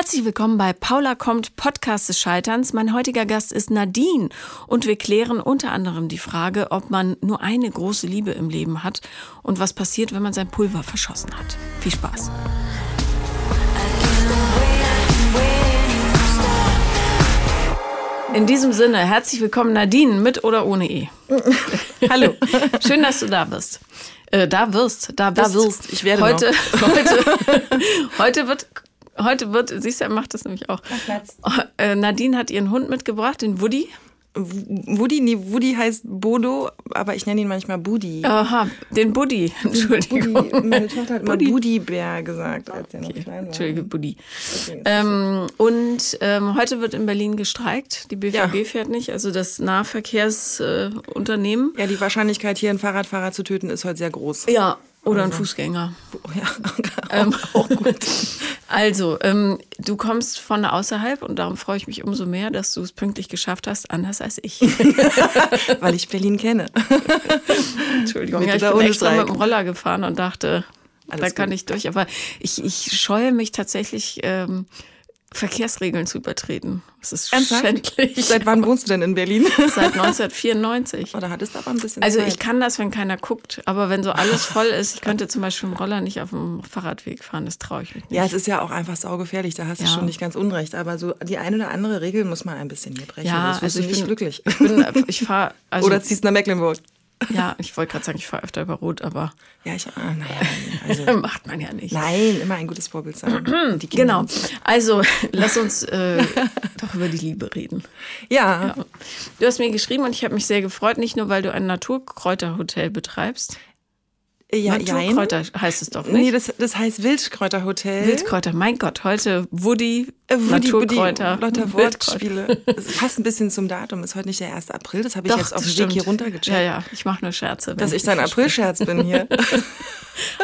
Herzlich willkommen bei Paula kommt Podcast des Scheiterns. Mein heutiger Gast ist Nadine und wir klären unter anderem die Frage, ob man nur eine große Liebe im Leben hat und was passiert, wenn man sein Pulver verschossen hat. Viel Spaß. In diesem Sinne, herzlich willkommen Nadine mit oder ohne E. Hallo, schön, dass du da bist. Äh, da wirst, da bist. Da wirst, ich werde heute, heute, heute wird Heute wird, siehst du, er macht das nämlich auch. Platz. Äh, Nadine hat ihren Hund mitgebracht, den Woody. Woody, nee, Woody heißt Bodo, aber ich nenne ihn manchmal Budi. Aha, den Buddy. Entschuldigung. Buddy, meine Tochter hat immer Buddy. Buddy-Bär gesagt, als er noch Okay. klein war. Entschuldige, Buddy. Ist Ähm, und ähm, heute wird in Berlin gestreikt. Die BVG Ja. fährt nicht, also das Nahverkehrsunternehmen. Äh. Ja, die Wahrscheinlichkeit, hier einen Fahrradfahrer zu töten, ist heute sehr groß. ja. Oder ein Fußgänger. Oh, ja, Ähm, auch gut. Also, ähm, du kommst von außerhalb und darum freue ich mich umso mehr, dass du es pünktlich geschafft hast, anders als ich. Weil ich Berlin kenne. Entschuldigung, Mit ja, ich bin ohne extra mit dem Roller gefahren und dachte, Alles da kann gut. ich durch. Aber ich, ich scheue mich tatsächlich, ähm, Verkehrsregeln zu übertreten. Das ist Ernsthaft? schändlich. Seit wann wohnst du denn in Berlin? Seit 1994. Oder hattest du aber ein bisschen Also Zeit? ich kann das, wenn keiner guckt, aber wenn so alles voll ist, ich könnte zum Beispiel im Roller nicht auf dem Fahrradweg fahren, das traue ich mich nicht. Ja, es ist ja auch einfach saugefährlich, da hast du Ja. schon nicht ganz unrecht. Aber so die eine oder andere Regel muss man ein bisschen hier brechen. Ja, das also ich bin, glücklich. Ich bin, ich fahre, also, Oder ziehst nach Mecklenburg. Ja, ich wollte gerade sagen, ich fahre öfter über Rot, aber Ja, ich, ah, naja, also, macht man ja nicht. nein, immer ein gutes Vorbild sein. Die Genau. Also, lass uns äh, doch über die Liebe reden. Ja, Du hast mir geschrieben und ich habe mich sehr gefreut, nicht nur, weil du ein Naturkräuterhotel betreibst. Ja. Naturkräuter heißt es doch nicht. Nee, das, das heißt Wildkräuterhotel. Wildkräuter, mein Gott, heute Woody, Äh, Woody, Naturkräuter. Woody, lauter. Wortspiele. Es passt ein bisschen zum Datum. Ist heute nicht der 1. April. Das habe ich Doch, jetzt auf das dem Weg hier runtergecheckt. Ja, ja, ich mache nur Scherze. Dass ich dein Aprilscherz bin hier.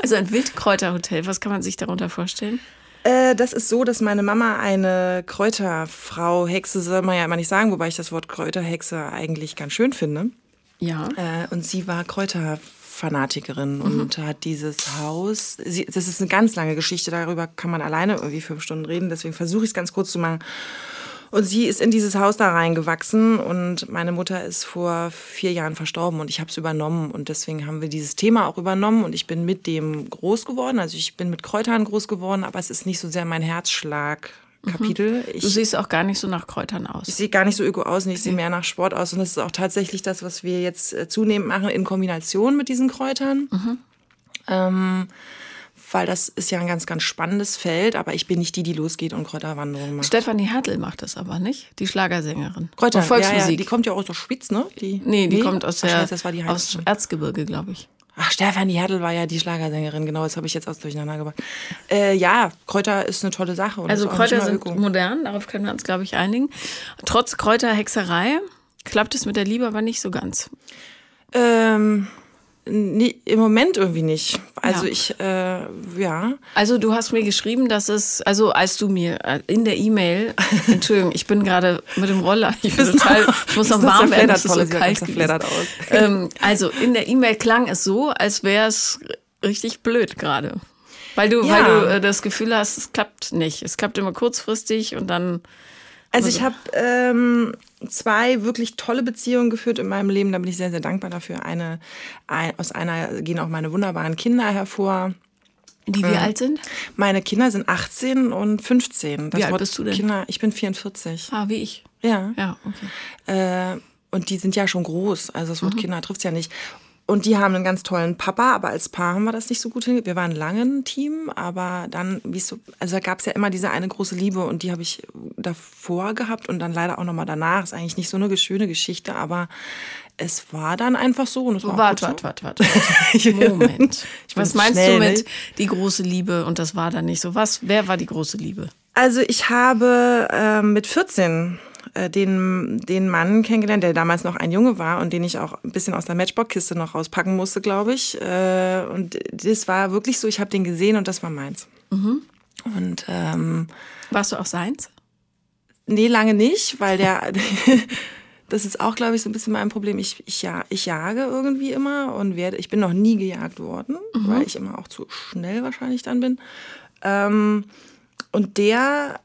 Also ein Wildkräuterhotel, was kann man sich darunter vorstellen? äh, das ist so, dass meine Mama eine Kräuterfrau, Hexe soll man ja immer nicht sagen, wobei ich das Wort Kräuterhexe eigentlich ganz schön finde. Ja. Äh, und sie war Kräuterfanatikerin Mhm. und hat dieses Haus. Sie, das ist eine ganz lange Geschichte, darüber kann man alleine irgendwie fünf Stunden reden, deswegen versuche ich es ganz kurz zu machen. Und sie ist in dieses Haus da reingewachsen und meine Mutter ist vor vier Jahren verstorben und ich habe es übernommen und deswegen haben wir dieses Thema auch übernommen und ich bin mit dem groß geworden. Also ich bin mit Kräutern groß geworden, aber es ist nicht so sehr mein Herzschlag-Kapitel. Du Ich, siehst auch gar nicht so nach Kräutern aus. ich sehe gar nicht so öko aus, ich sehe mehr nach Sport aus. Und das ist auch tatsächlich das, was wir jetzt äh, zunehmend machen in Kombination mit diesen Kräutern. Ähm, weil das ist ja ein ganz, ganz spannendes Feld, aber ich bin nicht die, die losgeht und Kräuterwanderungen macht. Stefanie Hertel macht das aber nicht, die Schlagersängerin. Kräuter, Und Volksmusik. Ja, ja, die kommt ja aus der Schweiz, ne? Die, nee, die kommt aus Ach, der Scheiße, das war die aus. Erzgebirge, glaube ich. Ach, Stefanie Hertel war ja die Schlagersängerin, genau, das habe ich jetzt aus durcheinander gebracht. Äh, ja, Kräuter ist eine tolle Sache. Also Kräuter sind öko. modern, darauf können wir uns, glaube ich, einigen. Trotz Kräuterhexerei klappt es mit der Liebe aber nicht so ganz. Ähm, nee, Im Moment irgendwie nicht. Also Ja. ich, äh, ja. Also du hast mir geschrieben, dass es, also als du mir äh, in der E-Mail, Entschuldigung, ich bin gerade mit dem Roller, ich bin total, ich muss noch Das warm werden, ist voll, so kalt aus. Ähm, also in der E-Mail klang es so, als wäre es richtig blöd gerade. Weil du, Ja. weil du äh, das Gefühl hast, es klappt nicht. Es klappt immer kurzfristig und dann Also ich habe ähm, zwei wirklich tolle Beziehungen geführt in meinem Leben. Da bin ich sehr, sehr dankbar dafür. Eine, ein, aus einer gehen auch meine wunderbaren Kinder hervor. die wie alt sind? Meine Kinder sind 18 und 15. Das Wie alt bist du denn? Kinder, ich bin 44. Ah, wie ich. Ja. Ja, okay. Äh, und die sind ja schon groß. Also das Mhm. Wort Kinder trifft ja nicht. Und die haben einen ganz tollen Papa, aber als Paar haben wir das nicht so gut hingekriegt. Wir waren lange ein Team, aber dann, wie so, also da gab es ja immer diese eine große Liebe und die habe ich davor gehabt und dann leider auch nochmal danach. Ist eigentlich nicht so eine schöne Geschichte, aber es war dann einfach so. Und es war Warte, gut warte, warte, warte. Moment. Was meinst schnell, du mit ne? die große Liebe und das war dann nicht so? Was? Wer war die große Liebe? so. Also ich habe ähm, mit 14 äh, den, den Mann kennengelernt, der damals noch ein Junge war und den ich auch ein bisschen aus der Matchbox-Kiste noch rauspacken musste, glaube ich. Äh, und das war wirklich so, ich habe den gesehen und das war meins. Und ähm, Warst du auch seins? nee, lange nicht, weil der, das ist auch, glaube ich, so ein bisschen mein Problem. Ich, ich, ja, ich jage irgendwie immer und werde, ich bin noch nie gejagt worden, weil ich immer auch zu schnell wahrscheinlich dann bin. Ähm, und der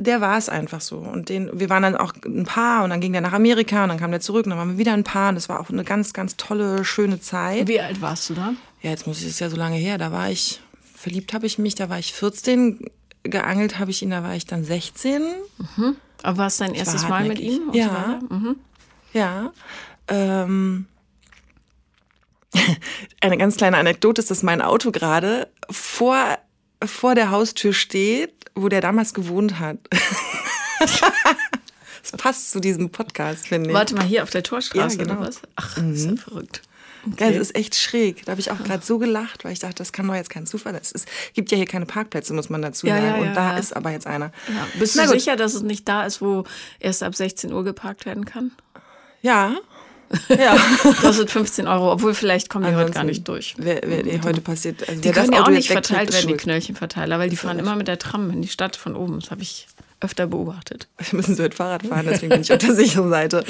der war es einfach so. Und den, wir waren dann auch ein Paar und dann ging der nach Amerika und dann kam der zurück und dann waren wir wieder ein Paar und das war auch eine ganz, ganz tolle, schöne Zeit. Wie alt warst du da? Ja, jetzt muss ich, ist ja so lange her, da war ich, verliebt habe ich mich, da war ich 14, geangelt habe ich ihn, da war ich dann 16. Mhm. Aber war es dein erstes Mal mit ihm? Ja. Mhm. Ja. Ähm, eine ganz kleine Anekdote ist, dass mein Auto gerade vor, vor der Haustür steht, wo der damals gewohnt hat. Das passt zu diesem Podcast, finde ich. Warte mal, hier auf der Torstraße ja, genau. oder was? Ach, mhm. ist ja verrückt. Okay. Ja, das ist echt schräg. Da habe ich auch gerade so gelacht, weil ich dachte, das kann doch jetzt kein Zufall sein. Es gibt ja hier keine Parkplätze, muss man dazu sagen. Ja, ja, und da ist aber jetzt einer. Bist Na du gut. sicher, dass es nicht da ist, wo erst ab 16 Uhr geparkt werden kann? Ja. Ja. Kostet 15 Euro, obwohl vielleicht kommen die heute gar nicht durch. Wer, wer die heute passiert. Also die können ja auch nicht verteilt werden, die Knöllchenverteiler, weil die fahren immer mit der Tram in die Stadt von oben. Das habe ich öfter beobachtet. Wir müssen so mit Fahrrad fahren, deswegen bin ich auf der sicheren Seite.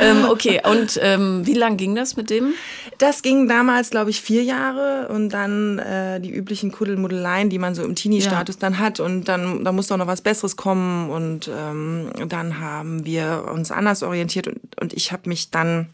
ähm, okay, und ähm, wie lang ging das mit dem? Das ging damals, glaube ich, vier Jahre und dann äh, die üblichen Kuddelmuddeleien, die man so im Teenie-Status ja. dann hat und dann da muss doch noch was Besseres kommen und ähm, dann haben wir uns anders orientiert und, und ich habe mich dann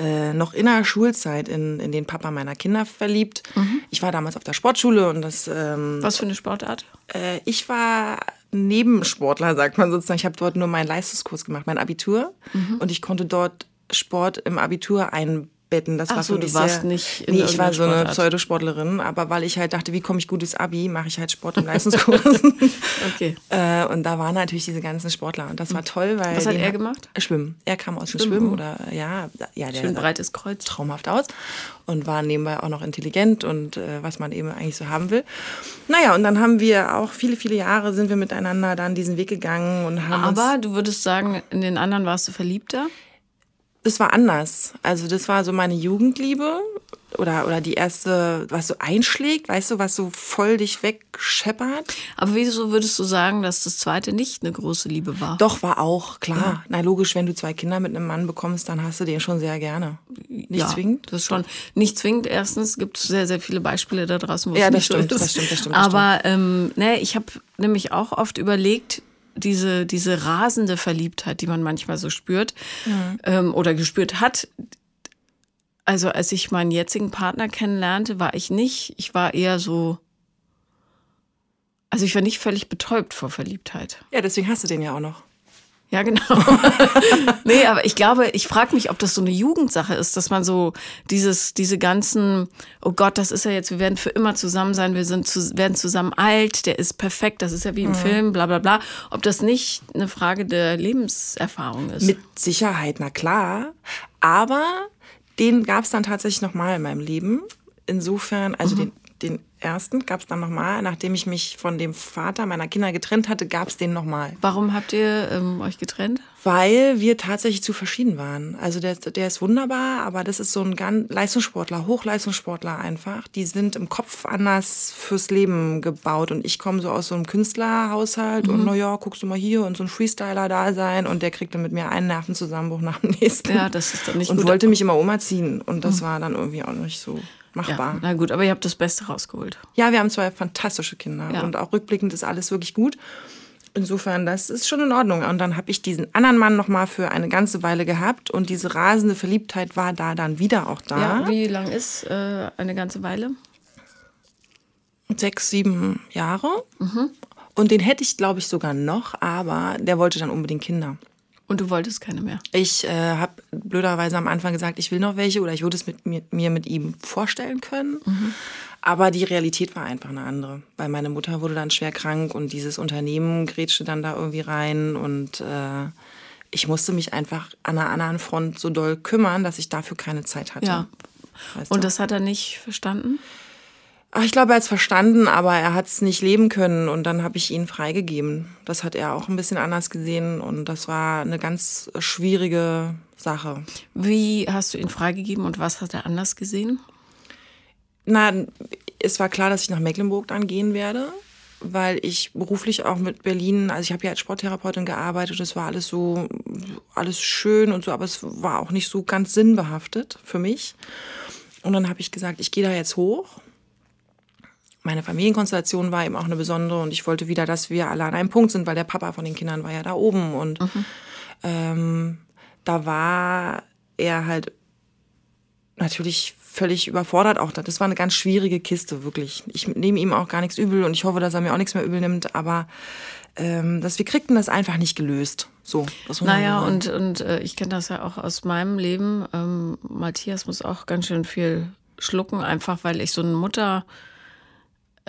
äh, noch in der Schulzeit in, in den Papa meiner Kinder verliebt. Mhm. Ich war damals auf der Sportschule und das. Ähm, Was für eine Sportart? Äh, ich war Nebensportler, sagt man sozusagen. Ich habe dort nur meinen Leistungskurs gemacht, mein Abitur. Mhm. Und ich konnte dort Sport im Abitur einbauen betten. Das Ach war so, du warst sehr, nicht in Nee, ich war so eine Pseudosportlerin, aber weil ich halt dachte, wie komme ich gut ins Abi, mache ich halt Sport im Leistungskurs. okay. Äh, und da waren natürlich diese ganzen Sportler und das war toll, weil Was hat er gemacht? Schwimmen. Er kam aus dem Schwimmen, Schwimmen oder ja, ja, der Schön breites Kreuz. Traumhaft aus und war nebenbei auch noch intelligent und äh, was man eben eigentlich so haben will. Naja, und dann haben wir auch viele, viele Jahre sind wir miteinander dann diesen Weg gegangen und haben Aber du würdest sagen, in den anderen warst du verliebter? Das war anders. Also das war so meine Jugendliebe oder, oder die erste, was so einschlägt, weißt du, was so voll dich wegscheppert. Aber wieso würdest du sagen, dass das zweite nicht eine große Liebe war? Doch, war auch, klar. Ja. Na logisch, wenn du zwei Kinder mit einem Mann bekommst, dann hast du den schon sehr gerne. Nicht ja, zwingend? Das schon. Nicht zwingend. Erstens gibt es sehr, sehr viele Beispiele da draußen, wo ja, es nicht stimmt, so ist. das stimmt, das stimmt. Das Aber ähm, ne, ich habe nämlich auch oft überlegt, diese, diese rasende Verliebtheit, die man manchmal so spürt mhm. ähm, oder gespürt hat. Also als ich meinen jetzigen Partner kennenlernte, war ich nicht, ich war eher so, also ich war nicht völlig betäubt vor Verliebtheit. Ja, deswegen hast du den ja auch noch. Ja, genau. nee, aber ich glaube, ich frage mich, ob das so eine Jugendsache ist, dass man so dieses, diese ganzen, oh Gott, das ist ja jetzt, wir werden für immer zusammen sein, wir sind zu, werden zusammen alt, der ist perfekt, das ist ja wie im mhm. Film, bla bla bla. Ob das nicht eine Frage der Lebenserfahrung ist? Mit Sicherheit, na klar. Aber den gab es dann tatsächlich nochmal in meinem Leben. Insofern, also mhm. den, den ersten gab es dann nochmal. Nachdem ich mich von dem Vater meiner Kinder getrennt hatte, gab es den nochmal. Warum habt ihr ähm, euch getrennt? Weil wir tatsächlich zu verschieden waren. Also der, der ist wunderbar, aber das ist so ein ganz Leistungssportler, Hochleistungssportler einfach. Die sind im Kopf anders fürs Leben gebaut. Und ich komme so aus so einem Künstlerhaushalt mhm. und naja, guckst du mal hier und so ein Freestyler da sein und der kriegt dann mit mir einen Nervenzusammenbruch nach dem nächsten. Ja, das ist dann nicht Und gut. wollte mich immer umerziehen. Und das mhm. war dann irgendwie auch nicht so machbar. Ja, na gut, aber ihr habt das Beste rausgeholt. Ja, wir haben zwei fantastische Kinder ja. und auch rückblickend ist alles wirklich gut. Insofern, das ist schon in Ordnung. Und dann habe ich diesen anderen Mann noch mal für eine ganze Weile gehabt und diese rasende Verliebtheit war da dann wieder auch da. Ja, wie lang ist äh, eine ganze Weile? Sechs, sieben Jahre. Mhm. Und den hätte ich, glaube ich, sogar noch, aber der wollte dann unbedingt Kinder. Und du wolltest keine mehr? Ich äh, habe blöderweise am Anfang gesagt, ich will noch welche oder ich würde es mit mir, mir mit ihm vorstellen können. Mhm. Aber die Realität war einfach eine andere, weil meine Mutter wurde dann schwer krank und dieses Unternehmen grätschte dann da irgendwie rein und äh, ich musste mich einfach an einer anderen Front so doll kümmern, dass ich dafür keine Zeit hatte. Ja. Weißt und du? das hat er nicht verstanden? Ach, ich glaube, er hat es verstanden, aber er hat es nicht leben können und dann habe ich ihn freigegeben. Das hat er auch ein bisschen anders gesehen und das war eine ganz schwierige Sache. Wie hast du ihn freigegeben und was hat er anders gesehen? Na, es war klar, dass ich nach Mecklenburg dann gehen werde, weil ich beruflich auch mit Berlin, also ich habe ja als Sporttherapeutin gearbeitet, das war alles so, alles schön und so, aber es war auch nicht so ganz sinnbehaftet für mich. Und dann habe ich gesagt, ich gehe da jetzt hoch meine Familienkonstellation war eben auch eine besondere und ich wollte wieder, dass wir alle an einem Punkt sind, weil der Papa von den Kindern war ja da oben und mhm. ähm, da war er halt natürlich völlig überfordert auch. Das war eine ganz schwierige Kiste, wirklich. Ich nehme ihm auch gar nichts übel und ich hoffe, dass er mir auch nichts mehr übel nimmt, aber ähm, dass wir kriegten das einfach nicht gelöst. So, das naja, und, und äh, ich kenne das ja auch aus meinem Leben. Ähm, Matthias muss auch ganz schön viel schlucken, einfach weil ich so eine Mutter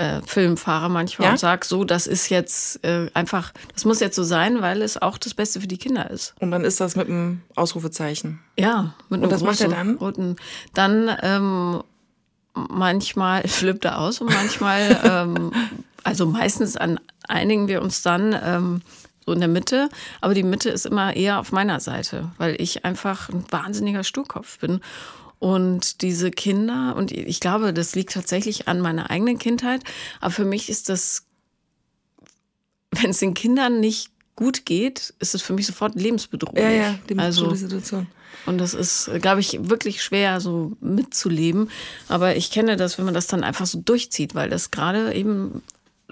äh, Film fahre manchmal ja? und sage, so, das ist jetzt äh, einfach, das muss jetzt so sein, weil es auch das Beste für die Kinder ist. Und dann ist das mit einem Ausrufezeichen. Ja, mit einem und das macht er dann? roten. Dann ähm, manchmal flippt er aus und manchmal, ähm, also meistens an, einigen wir uns dann ähm, so in der Mitte, aber die Mitte ist immer eher auf meiner Seite, weil ich einfach ein wahnsinniger Sturkopf bin und diese Kinder, und ich glaube, das liegt tatsächlich an meiner eigenen Kindheit, aber für mich ist das, wenn es den Kindern nicht gut geht, ist es für mich sofort lebensbedrohlich. Ja, ja, die also, Situation. Und das ist, glaube ich, wirklich schwer, so mitzuleben. Aber ich kenne das, wenn man das dann einfach so durchzieht, weil das gerade eben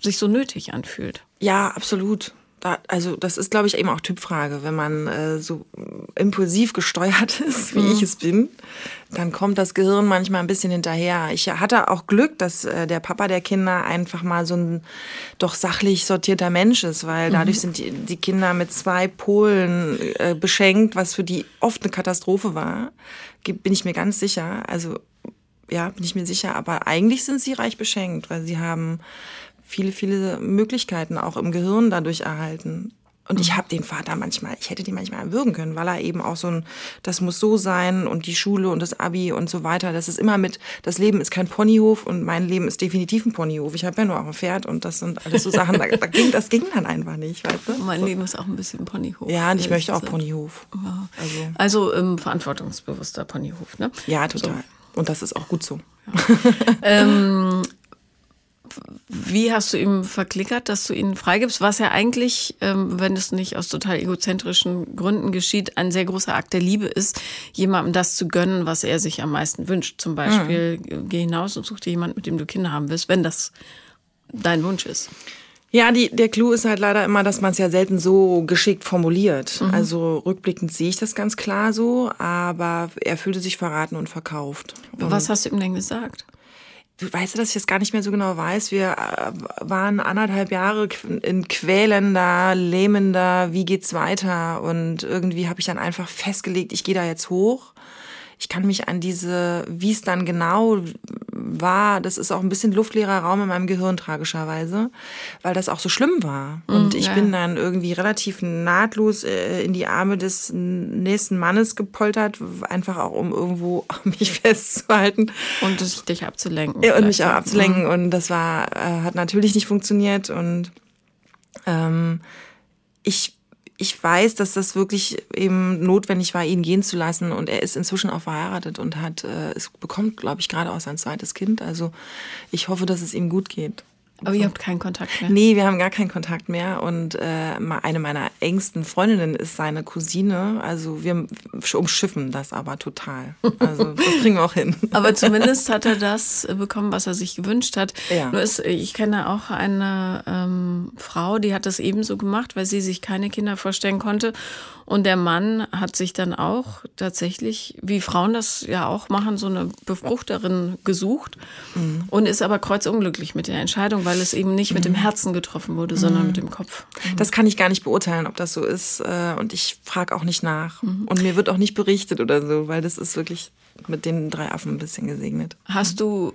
sich so nötig anfühlt. Ja, absolut da, also das ist, glaube ich, eben auch Typfrage. Wenn man äh, so impulsiv gesteuert ist, wie mhm. ich es bin, dann kommt das Gehirn manchmal ein bisschen hinterher. Ich hatte auch Glück, dass äh, der Papa der Kinder einfach mal so ein doch sachlich sortierter Mensch ist, weil mhm. dadurch sind die, die, Kinder mit zwei Polen äh, beschenkt, was für die oft eine Katastrophe war. Bin ich mir ganz sicher. Also ja, bin ich mir sicher. Aber eigentlich sind sie reich beschenkt, weil sie haben viele, viele Möglichkeiten auch im Gehirn dadurch erhalten. Und ich mhm. habe den Vater manchmal, ich hätte den manchmal erwürgen können, weil er eben auch so ein, das muss so sein und die Schule und das Abi und so weiter. Das ist immer mit, das Leben ist kein Ponyhof und mein Leben ist definitiv ein Ponyhof. Ich habe ja nur auch ein Pferd und das sind alles so Sachen, da, da ging, das ging dann einfach nicht, weißt du? Mein Leben ist auch ein bisschen Ponyhof. Ja, und ich möchte auch Ponyhof. Ja. Also, also ähm, verantwortungsbewusster Ponyhof, ne? Ja, total. So. Und das ist auch gut so. Ja. ähm, wie hast du ihm verklickert, dass du ihn freigibst? Was ja eigentlich, ähm, wenn es nicht aus total egozentrischen Gründen geschieht, ein sehr großer Akt der Liebe ist, jemandem das zu gönnen, was er sich am meisten wünscht. Zum Beispiel, mhm. geh hinaus und such dir jemanden, mit dem du Kinder haben willst, wenn das dein Wunsch ist. Ja, die, der Clou ist halt leider immer, dass man es ja selten so geschickt formuliert. Mhm. Also rückblickend sehe ich das ganz klar so, aber er fühlte sich verraten und verkauft. Und Was hast du ihm denn gesagt? Du weißt du, dass ich das gar nicht mehr so genau weiß. Wir äh, waren anderthalb Jahre in quälender, lähmender, wie geht's weiter? Und irgendwie habe ich dann einfach festgelegt, ich gehe da jetzt hoch ich kann mich an diese, wie es dann genau war, das ist auch ein bisschen luftleerer Raum in meinem Gehirn tragischerweise, weil das auch so schlimm war. Und mm, ich ja. bin dann irgendwie relativ nahtlos äh, in die Arme des nächsten Mannes gepoltert, einfach auch um irgendwo mich festzuhalten. Und dich abzulenken. Ja, und mich auch abzulenken. Mhm. Und das war, äh, hat natürlich nicht funktioniert. Und ähm, ich ich weiß, dass das wirklich eben notwendig war, ihn gehen zu lassen. Und er ist inzwischen auch verheiratet und hat, äh, es bekommt, glaube ich, gerade auch sein zweites Kind. Also ich hoffe, dass es ihm gut geht. Aber ihr habt keinen Kontakt mehr? Nee, wir haben gar keinen Kontakt mehr. Und äh, eine meiner engsten Freundinnen ist seine Cousine. Also wir umschiffen das aber total. Also das kriegen wir auch hin. aber zumindest hat er das bekommen, was er sich gewünscht hat. Ja. Nur ist, ich kenne auch eine ähm, Frau, die hat das ebenso gemacht, weil sie sich keine Kinder vorstellen konnte. Und der Mann hat sich dann auch tatsächlich, wie Frauen das ja auch machen, so eine Befruchterin gesucht mhm. und ist aber kreuzunglücklich mit der Entscheidung, weil es eben nicht mit dem mhm. Herzen getroffen wurde, sondern mhm. mit dem Kopf. Mhm. Das kann ich gar nicht beurteilen, ob das so ist. Äh, und ich frage auch nicht nach. Und mir wird auch nicht berichtet oder so, weil das ist wirklich mit den drei Affen ein bisschen gesegnet. Hast du,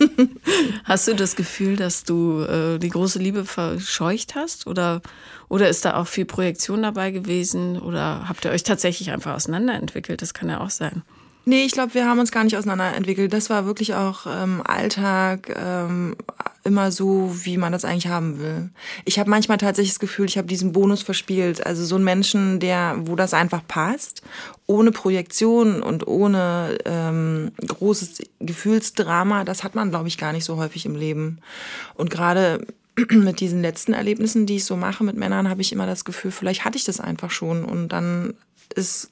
hast du das Gefühl, dass du äh, die große Liebe verscheucht hast? Oder, oder ist da auch viel Projektion dabei gewesen? Oder habt ihr euch tatsächlich einfach auseinanderentwickelt? Das kann ja auch sein. Nee, ich glaube, wir haben uns gar nicht auseinanderentwickelt. Das war wirklich auch ähm, Alltag, ähm, immer so, wie man das eigentlich haben will. Ich habe manchmal tatsächlich das Gefühl, ich habe diesen Bonus verspielt. Also so ein Menschen, der, wo das einfach passt, ohne Projektion und ohne ähm, großes Gefühlsdrama, das hat man, glaube ich, gar nicht so häufig im Leben. Und gerade mit diesen letzten Erlebnissen, die ich so mache mit Männern, habe ich immer das Gefühl, vielleicht hatte ich das einfach schon und dann ist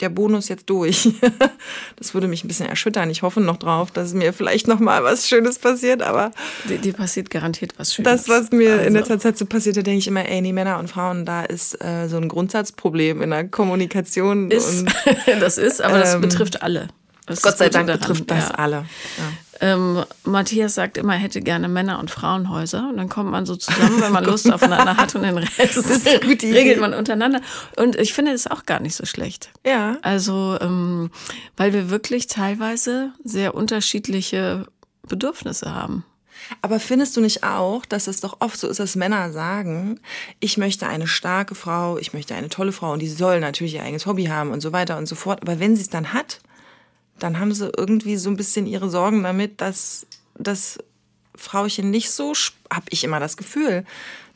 der Bonus jetzt durch. das würde mich ein bisschen erschüttern. Ich hoffe noch drauf, dass mir vielleicht noch mal was Schönes passiert, aber dir, dir passiert garantiert was Schönes. Das, was mir also. in letzter Zeit so passiert, da denke ich immer, ey, nee, Männer und Frauen, da ist äh, so ein Grundsatzproblem in der Kommunikation. Ist, und, das ist, aber das ähm, betrifft alle. Das Gott sei Dank daran. betrifft das ja. alle. Ja. Ähm, Matthias sagt immer, er hätte gerne Männer- und Frauenhäuser. Und dann kommt man so zusammen, wenn man Lust aufeinander hat und den Rest regelt man untereinander. Und ich finde das auch gar nicht so schlecht. Ja. Also, ähm, weil wir wirklich teilweise sehr unterschiedliche Bedürfnisse haben. Aber findest du nicht auch, dass es doch oft so ist, dass Männer sagen, ich möchte eine starke Frau, ich möchte eine tolle Frau und die soll natürlich ihr eigenes Hobby haben und so weiter und so fort. Aber wenn sie es dann hat, dann haben sie irgendwie so ein bisschen ihre Sorgen damit, dass das Frauchen nicht so, habe ich immer das Gefühl,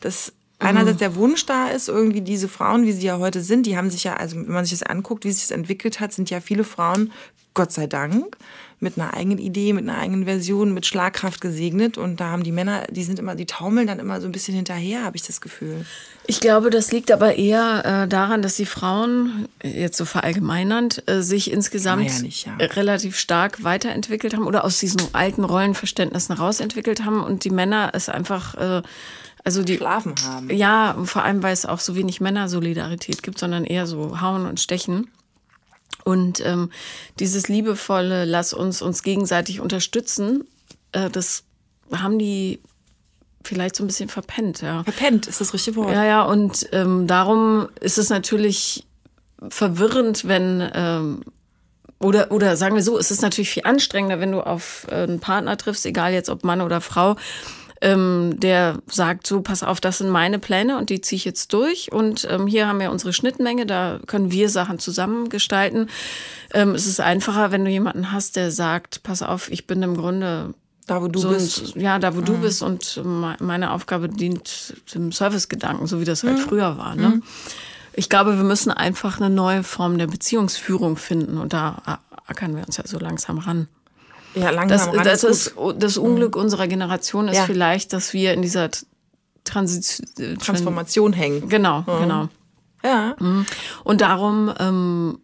dass einerseits der Wunsch da ist, irgendwie diese Frauen, wie sie ja heute sind, die haben sich ja, also wenn man sich das anguckt, wie sich das entwickelt hat, sind ja viele Frauen, Gott sei Dank, mit einer eigenen Idee, mit einer eigenen Version, mit Schlagkraft gesegnet. Und da haben die Männer, die sind immer, die taumeln dann immer so ein bisschen hinterher, habe ich das Gefühl. Ich glaube, das liegt aber eher äh, daran, dass die Frauen, jetzt so verallgemeinernd, äh, sich insgesamt ja nicht, ja. relativ stark weiterentwickelt haben oder aus diesen alten Rollenverständnissen rausentwickelt haben und die Männer es einfach äh, also die schlafen haben. Ja, vor allem weil es auch so wenig Männersolidarität gibt, sondern eher so hauen und stechen. Und ähm, dieses liebevolle, lass uns uns gegenseitig unterstützen, äh, das haben die vielleicht so ein bisschen verpennt. Ja. Verpennt ist das richtige Wort. Ja, ja, und ähm, darum ist es natürlich verwirrend, wenn ähm, oder, oder sagen wir so, es ist natürlich viel anstrengender, wenn du auf äh, einen Partner triffst, egal jetzt ob Mann oder Frau, ähm, der sagt, so, pass auf, das sind meine Pläne und die ziehe ich jetzt durch. Und ähm, hier haben wir unsere Schnittmenge, da können wir Sachen zusammengestalten. Ähm, es ist einfacher, wenn du jemanden hast, der sagt, pass auf, ich bin im Grunde da, wo du so bist. ja, da, wo mhm. du bist und meine Aufgabe dient dem Servicegedanken, so wie das halt mhm. früher war. Ne? Mhm. Ich glaube, wir müssen einfach eine neue Form der Beziehungsführung finden und da ackern wir uns ja so langsam ran. Ja, langsam das, das, ist, das Unglück mhm. unserer Generation ist ja. vielleicht, dass wir in dieser Transit Transformation hängen. Genau, mhm. genau. Ja. Mhm. Und darum ähm,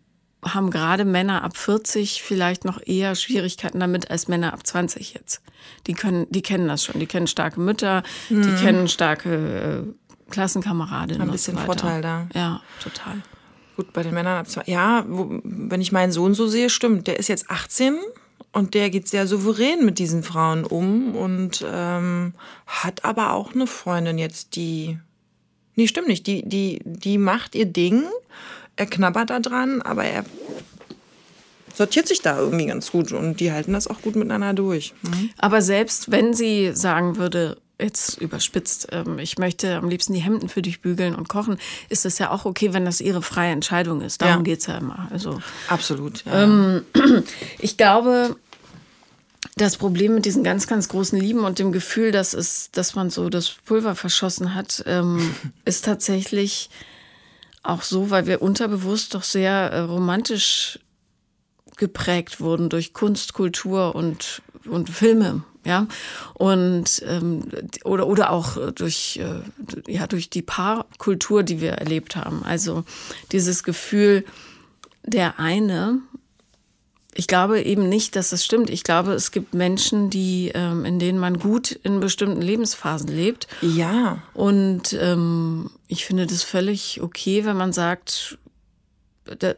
haben gerade Männer ab 40 vielleicht noch eher Schwierigkeiten damit als Männer ab 20 jetzt. Die können, die kennen das schon. Die kennen starke Mütter, mhm. die kennen starke äh, Klassenkameradinnen. Ein bisschen so Vorteil da. Ja, total. Gut, bei den Männern ab 20. Ja, wo, wenn ich meinen Sohn so sehe, stimmt. Der ist jetzt 18 und der geht sehr souverän mit diesen Frauen um und ähm, hat aber auch eine Freundin jetzt, die. Nee, stimmt nicht. Die, die, die macht ihr Ding. Er knabbert da dran, aber er sortiert sich da irgendwie ganz gut und die halten das auch gut miteinander durch. Mhm. Aber selbst wenn sie sagen würde, jetzt überspitzt, ähm, ich möchte am liebsten die Hemden für dich bügeln und kochen, ist es ja auch okay, wenn das ihre freie Entscheidung ist. Darum ja. geht es ja immer. Also, Absolut. Ja. Ähm, ich glaube, das Problem mit diesen ganz, ganz großen Lieben und dem Gefühl, dass, es, dass man so das Pulver verschossen hat, ähm, ist tatsächlich auch so, weil wir unterbewusst doch sehr äh, romantisch geprägt wurden durch Kunst, Kultur und, und Filme. Ja, und ähm, oder, oder auch durch, äh, ja, durch die Paarkultur, die wir erlebt haben. Also dieses Gefühl, der eine ich glaube eben nicht, dass das stimmt. Ich glaube, es gibt Menschen, die, ähm, in denen man gut in bestimmten Lebensphasen lebt. Ja. Und ähm, ich finde das völlig okay, wenn man sagt,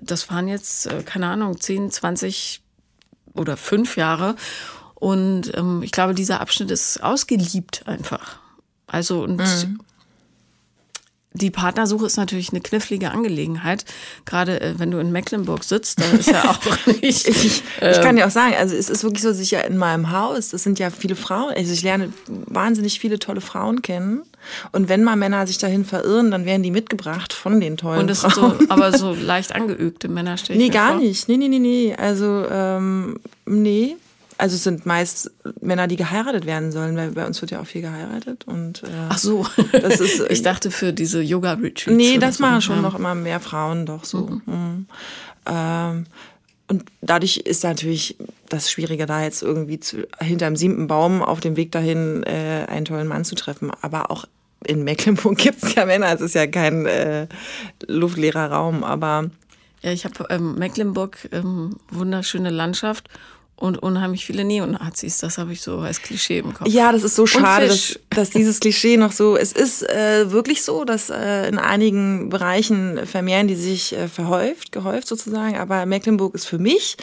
das waren jetzt, äh, keine Ahnung, 10, 20 oder fünf Jahre. Und ähm, ich glaube, dieser Abschnitt ist ausgeliebt einfach. Also, und mhm die Partnersuche ist natürlich eine knifflige Angelegenheit. Gerade äh, wenn du in Mecklenburg sitzt, da ist ja auch nicht. ich, äh, ich kann dir auch sagen, also es ist wirklich so, dass ich ja in meinem Haus, das sind ja viele Frauen, also ich lerne wahnsinnig viele tolle Frauen kennen. Und wenn mal Männer sich dahin verirren, dann werden die mitgebracht von den tollen Und das Frauen. sind so, aber so leicht angeübte Männer stehen. Nee, gar vor. nicht. Nee, nee, nee, nee. Also, ähm, nee. Also es sind meist Männer, die geheiratet werden sollen, weil bei uns wird ja auch viel geheiratet. Und, äh, Ach so, das ist, ich dachte für diese Yoga-Retreats. Nee, das so. machen schon ja. noch immer mehr Frauen doch so. Mhm. Mhm. Ähm, und dadurch ist natürlich das Schwierige, da jetzt irgendwie zu, hinterm siebten Baum auf dem Weg dahin äh, einen tollen Mann zu treffen. Aber auch in Mecklenburg gibt es ja Männer, es ist ja kein äh, luftleerer Raum, aber Ja, ich habe ähm, Mecklenburg, ähm, wunderschöne Landschaft und unheimlich viele Neonazis. Das habe ich so als Klischee im Kopf. Ja, das ist so schade, dass, dass, dieses Klischee noch so. Es ist äh, wirklich so, dass äh, in einigen Bereichen vermehren die sich äh, verhäuft, gehäuft sozusagen. Aber Mecklenburg ist für mich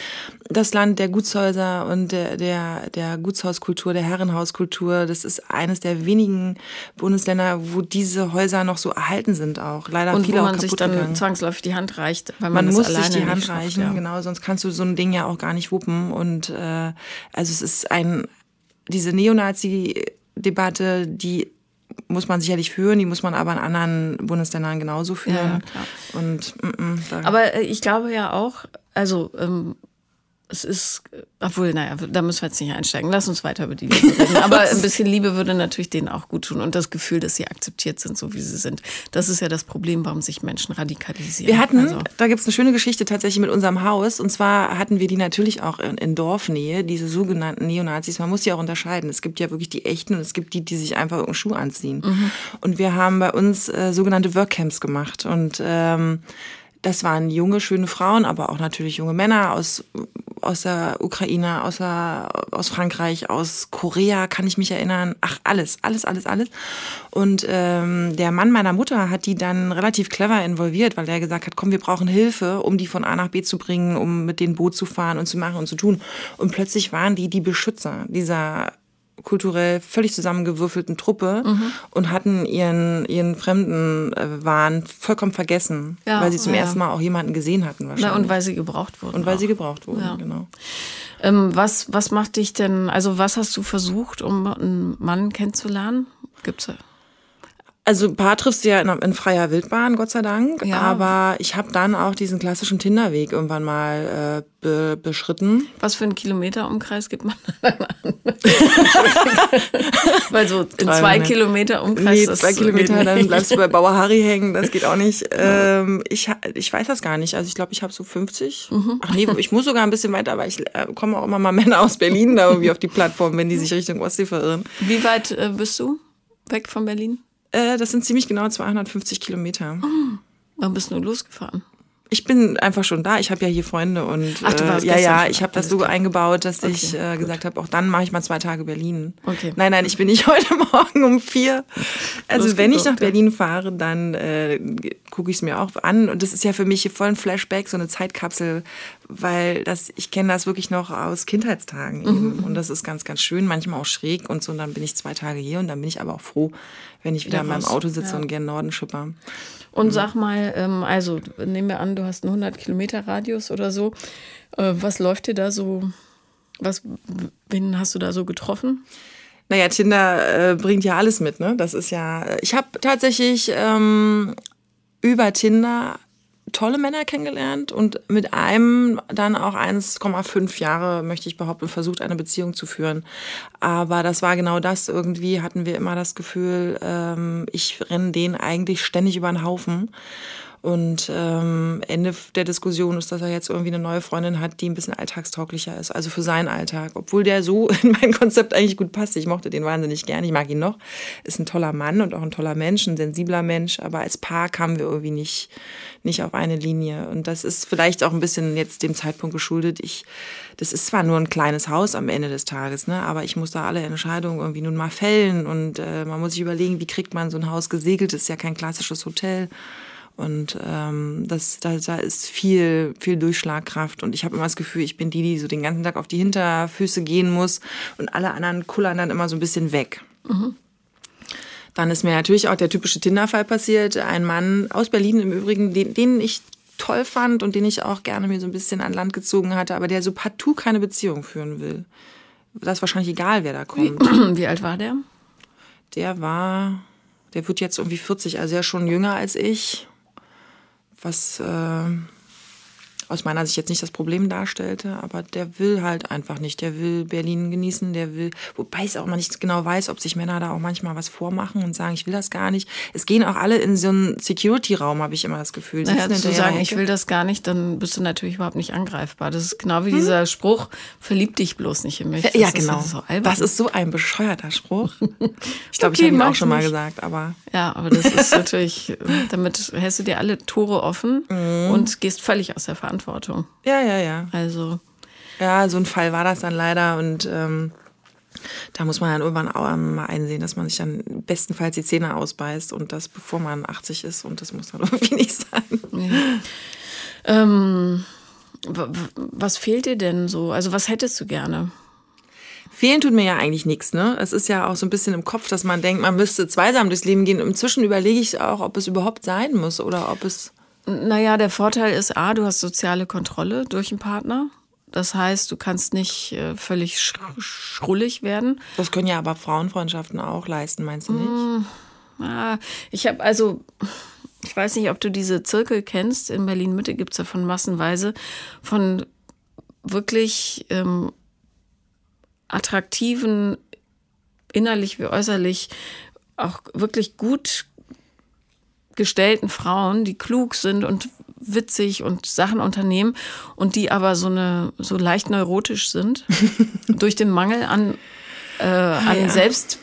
das Land der Gutshäuser und der, der, der Gutshauskultur, der Herrenhauskultur. Das ist eines der wenigen Bundesländer, wo diese Häuser noch so erhalten sind auch. Leider und viele wo man sich dann gegangen. zwangsläufig die Hand reicht, weil man, Man muss sich die Hand schafft, reichen, ja. genau, sonst kannst du so ein Ding ja auch gar nicht wuppen. Und äh, also es ist ein, diese Neonazi-Debatte, die muss man sicherlich führen, die muss man aber in anderen Bundesländern genauso führen. Ja, klar. Und mm, mm, Aber äh, ich glaube ja auch, also ähm, es ist, obwohl, naja, da müssen wir jetzt nicht einsteigen. Lass uns weiter über die Liebe reden. Aber ein bisschen Liebe würde natürlich denen auch gut tun und das Gefühl, dass sie akzeptiert sind, so wie sie sind. Das ist ja das Problem, warum sich Menschen radikalisieren. Wir hatten, also, da gibt's eine schöne Geschichte tatsächlich mit unserem Haus. Und zwar hatten wir die natürlich auch in, in Dorfnähe, diese sogenannten Neonazis. Man muss die auch unterscheiden. Es gibt ja wirklich die echten und es gibt die, die sich einfach irgendeinen Schuh anziehen. Und wir haben bei uns äh, sogenannte Workcamps gemacht. Und ähm, das waren junge, schöne Frauen, aber auch natürlich junge Männer aus, aus der Ukraine, aus, der, aus Frankreich, aus Korea, kann ich mich erinnern. Ach, alles, alles, alles, alles. Und ähm, der Mann meiner Mutter hat die dann relativ clever involviert, weil er gesagt hat, komm, wir brauchen Hilfe, um die von A nach B zu bringen, um mit denen Boot zu fahren und zu machen und zu tun. Und plötzlich waren die die Beschützer dieser kulturell völlig zusammengewürfelten Truppe und hatten ihren, ihren fremden äh, vollkommen vergessen, Ja, weil sie zum ja. ersten Mal auch jemanden gesehen hatten wahrscheinlich. na, und weil sie gebraucht wurden. Und weil auch. sie gebraucht wurden, Ja. genau. ähm, was, was macht dich denn, also was hast du versucht, um einen Mann kennenzulernen? Gibt's Also ein paar triffst du ja in, in freier Wildbahn, Gott sei Dank. Ja. Aber ich habe dann auch diesen klassischen Tinderweg irgendwann mal äh, be, beschritten. Was für einen Kilometer Umkreis gibt man dann an? Weil so in zwei 300. Kilometer Umkreis. Nee, zwei Kilometer, dann bleibst du bei Bauer Harry hängen, das geht auch nicht. Ähm, ich, ich weiß das gar nicht. Also ich glaube, ich habe so 50. Mhm. Ach nee, ich muss sogar ein bisschen weiter, aber ich äh, komme auch immer mal Männer aus Berlin da irgendwie auf die Plattform, wenn die sich Richtung Ostsee verirren. Wie weit äh, bist du weg von Berlin? Äh, das sind ziemlich genau 250 Kilometer. Wann bist du losgefahren? Ich bin einfach schon da. Ich habe ja hier Freunde und Ach, du äh, warst ja, gestern ja, schon ich habe das so eingebaut, dass Okay, ich äh, gesagt habe, auch dann mache ich mal zwei Tage Berlin. Okay. Nein, nein, ich bin nicht heute Morgen um vier. Also Los wenn ich nach ja. Berlin fahre, dann äh, gucke ich es mir auch an und das ist ja für mich voll ein Flashback, so eine Zeitkapsel, weil das ich kenne das wirklich noch aus Kindheitstagen Mhm, eben und das ist ganz, ganz schön, manchmal auch schräg und so. Und dann bin ich zwei Tage hier und dann bin ich aber auch froh, wenn ich wieder in meinem raus, Auto sitze ja. und gern Norden schipper. Und sag mal, ähm, also nehmen wir an, du hast einen 100 Kilometer Radius oder so. Äh, was läuft dir da so? Was, wen hast du da so getroffen? Naja, Tinder äh, bringt ja alles mit, ne? Das ist ja. Ich habe tatsächlich ähm, über Tinder tolle Männer kennengelernt und mit einem dann auch 1,5 Jahre, möchte ich behaupten, versucht, eine Beziehung zu führen. Aber das war genau das. Irgendwie hatten wir immer das Gefühl, ähm, ich renne den eigentlich ständig über den Haufen. Und ähm, Ende der Diskussion ist, dass er jetzt irgendwie eine neue Freundin hat, die ein bisschen alltagstauglicher ist, also für seinen Alltag. Obwohl der so in mein Konzept eigentlich gut passt. Ich mochte den wahnsinnig gern, ich mag ihn noch. Ist ein toller Mann und auch ein toller Mensch, ein sensibler Mensch. Aber als Paar kamen wir irgendwie nicht, nicht auf eine Linie. Und das ist vielleicht auch ein bisschen jetzt dem Zeitpunkt geschuldet. Ich, das ist zwar nur ein kleines Haus am Ende des Tages, ne? aber ich muss da alle Entscheidungen irgendwie nun mal fällen. Und äh, man muss sich überlegen, wie kriegt man so ein Haus gesegelt? Das ist ja kein klassisches Hotel. Und ähm, das, da, da ist viel, viel Durchschlagkraft. Und ich habe immer das Gefühl, ich bin die, die so den ganzen Tag auf die Hinterfüße gehen muss. Und alle anderen kullern dann immer so ein bisschen weg. Dann ist mir natürlich auch der typische Tinder-Fall passiert. Ein Mann aus Berlin im Übrigen, den, den ich toll fand und den ich auch gerne mir so ein bisschen an Land gezogen hatte, aber der so partout keine Beziehung führen will. Das ist wahrscheinlich egal, wer da kommt. Wie alt war der? Der war, der wird jetzt irgendwie 40, also er ist schon jünger als ich. Was, äh, aus meiner Sicht jetzt nicht das Problem darstellte, aber der will halt einfach nicht. Der will Berlin genießen, der will, wobei ich auch mal nicht genau weiß, ob sich Männer da auch manchmal was vormachen und sagen, ich will das gar nicht. Es gehen auch alle in so einen Security-Raum, habe ich immer das Gefühl. Naja, zu sagen, ich will das gar nicht, dann bist du natürlich überhaupt nicht angreifbar. Das ist genau wie hm? dieser Spruch, verlieb dich bloß nicht in mich. Das ja, genau. So das ist so ein bescheuerter Spruch. Ich glaube, okay, ich habe ihn auch schon mal gesagt, aber. Ja, aber das ist natürlich, damit hältst du dir alle Tore offen mhm. und gehst völlig aus der Verantwortung. Verantwortung. Ja, ja, ja. Also. Ja, so ein Fall war das dann leider und ähm, da muss man dann irgendwann auch mal einsehen, dass man sich dann bestenfalls die Zähne ausbeißt und das bevor man 80 ist und das muss dann irgendwie nicht sein. Ja. Ähm, was fehlt dir denn so? Also was hättest du gerne? Fehlen tut mir ja eigentlich nichts, ne? Es ist ja auch so ein bisschen im Kopf, dass man denkt, man müsste zweisam durchs Leben gehen. Inzwischen überlege ich auch, ob es überhaupt sein muss oder ob es. Naja, der Vorteil ist, A, du hast soziale Kontrolle durch einen Partner. Das heißt, du kannst nicht äh, völlig sch schrullig werden. Das können ja aber Frauenfreundschaften auch leisten, meinst du nicht? Mmh, ah, ich habe also, ich weiß nicht, ob du diese Zirkel kennst. In Berlin-Mitte gibt es davon massenweise von wirklich ähm, attraktiven, innerlich wie äußerlich, auch wirklich gut gestellten Frauen, die klug sind und witzig und Sachen unternehmen und die aber so eine so leicht neurotisch sind durch den Mangel an, äh, ah, an ja. Selbst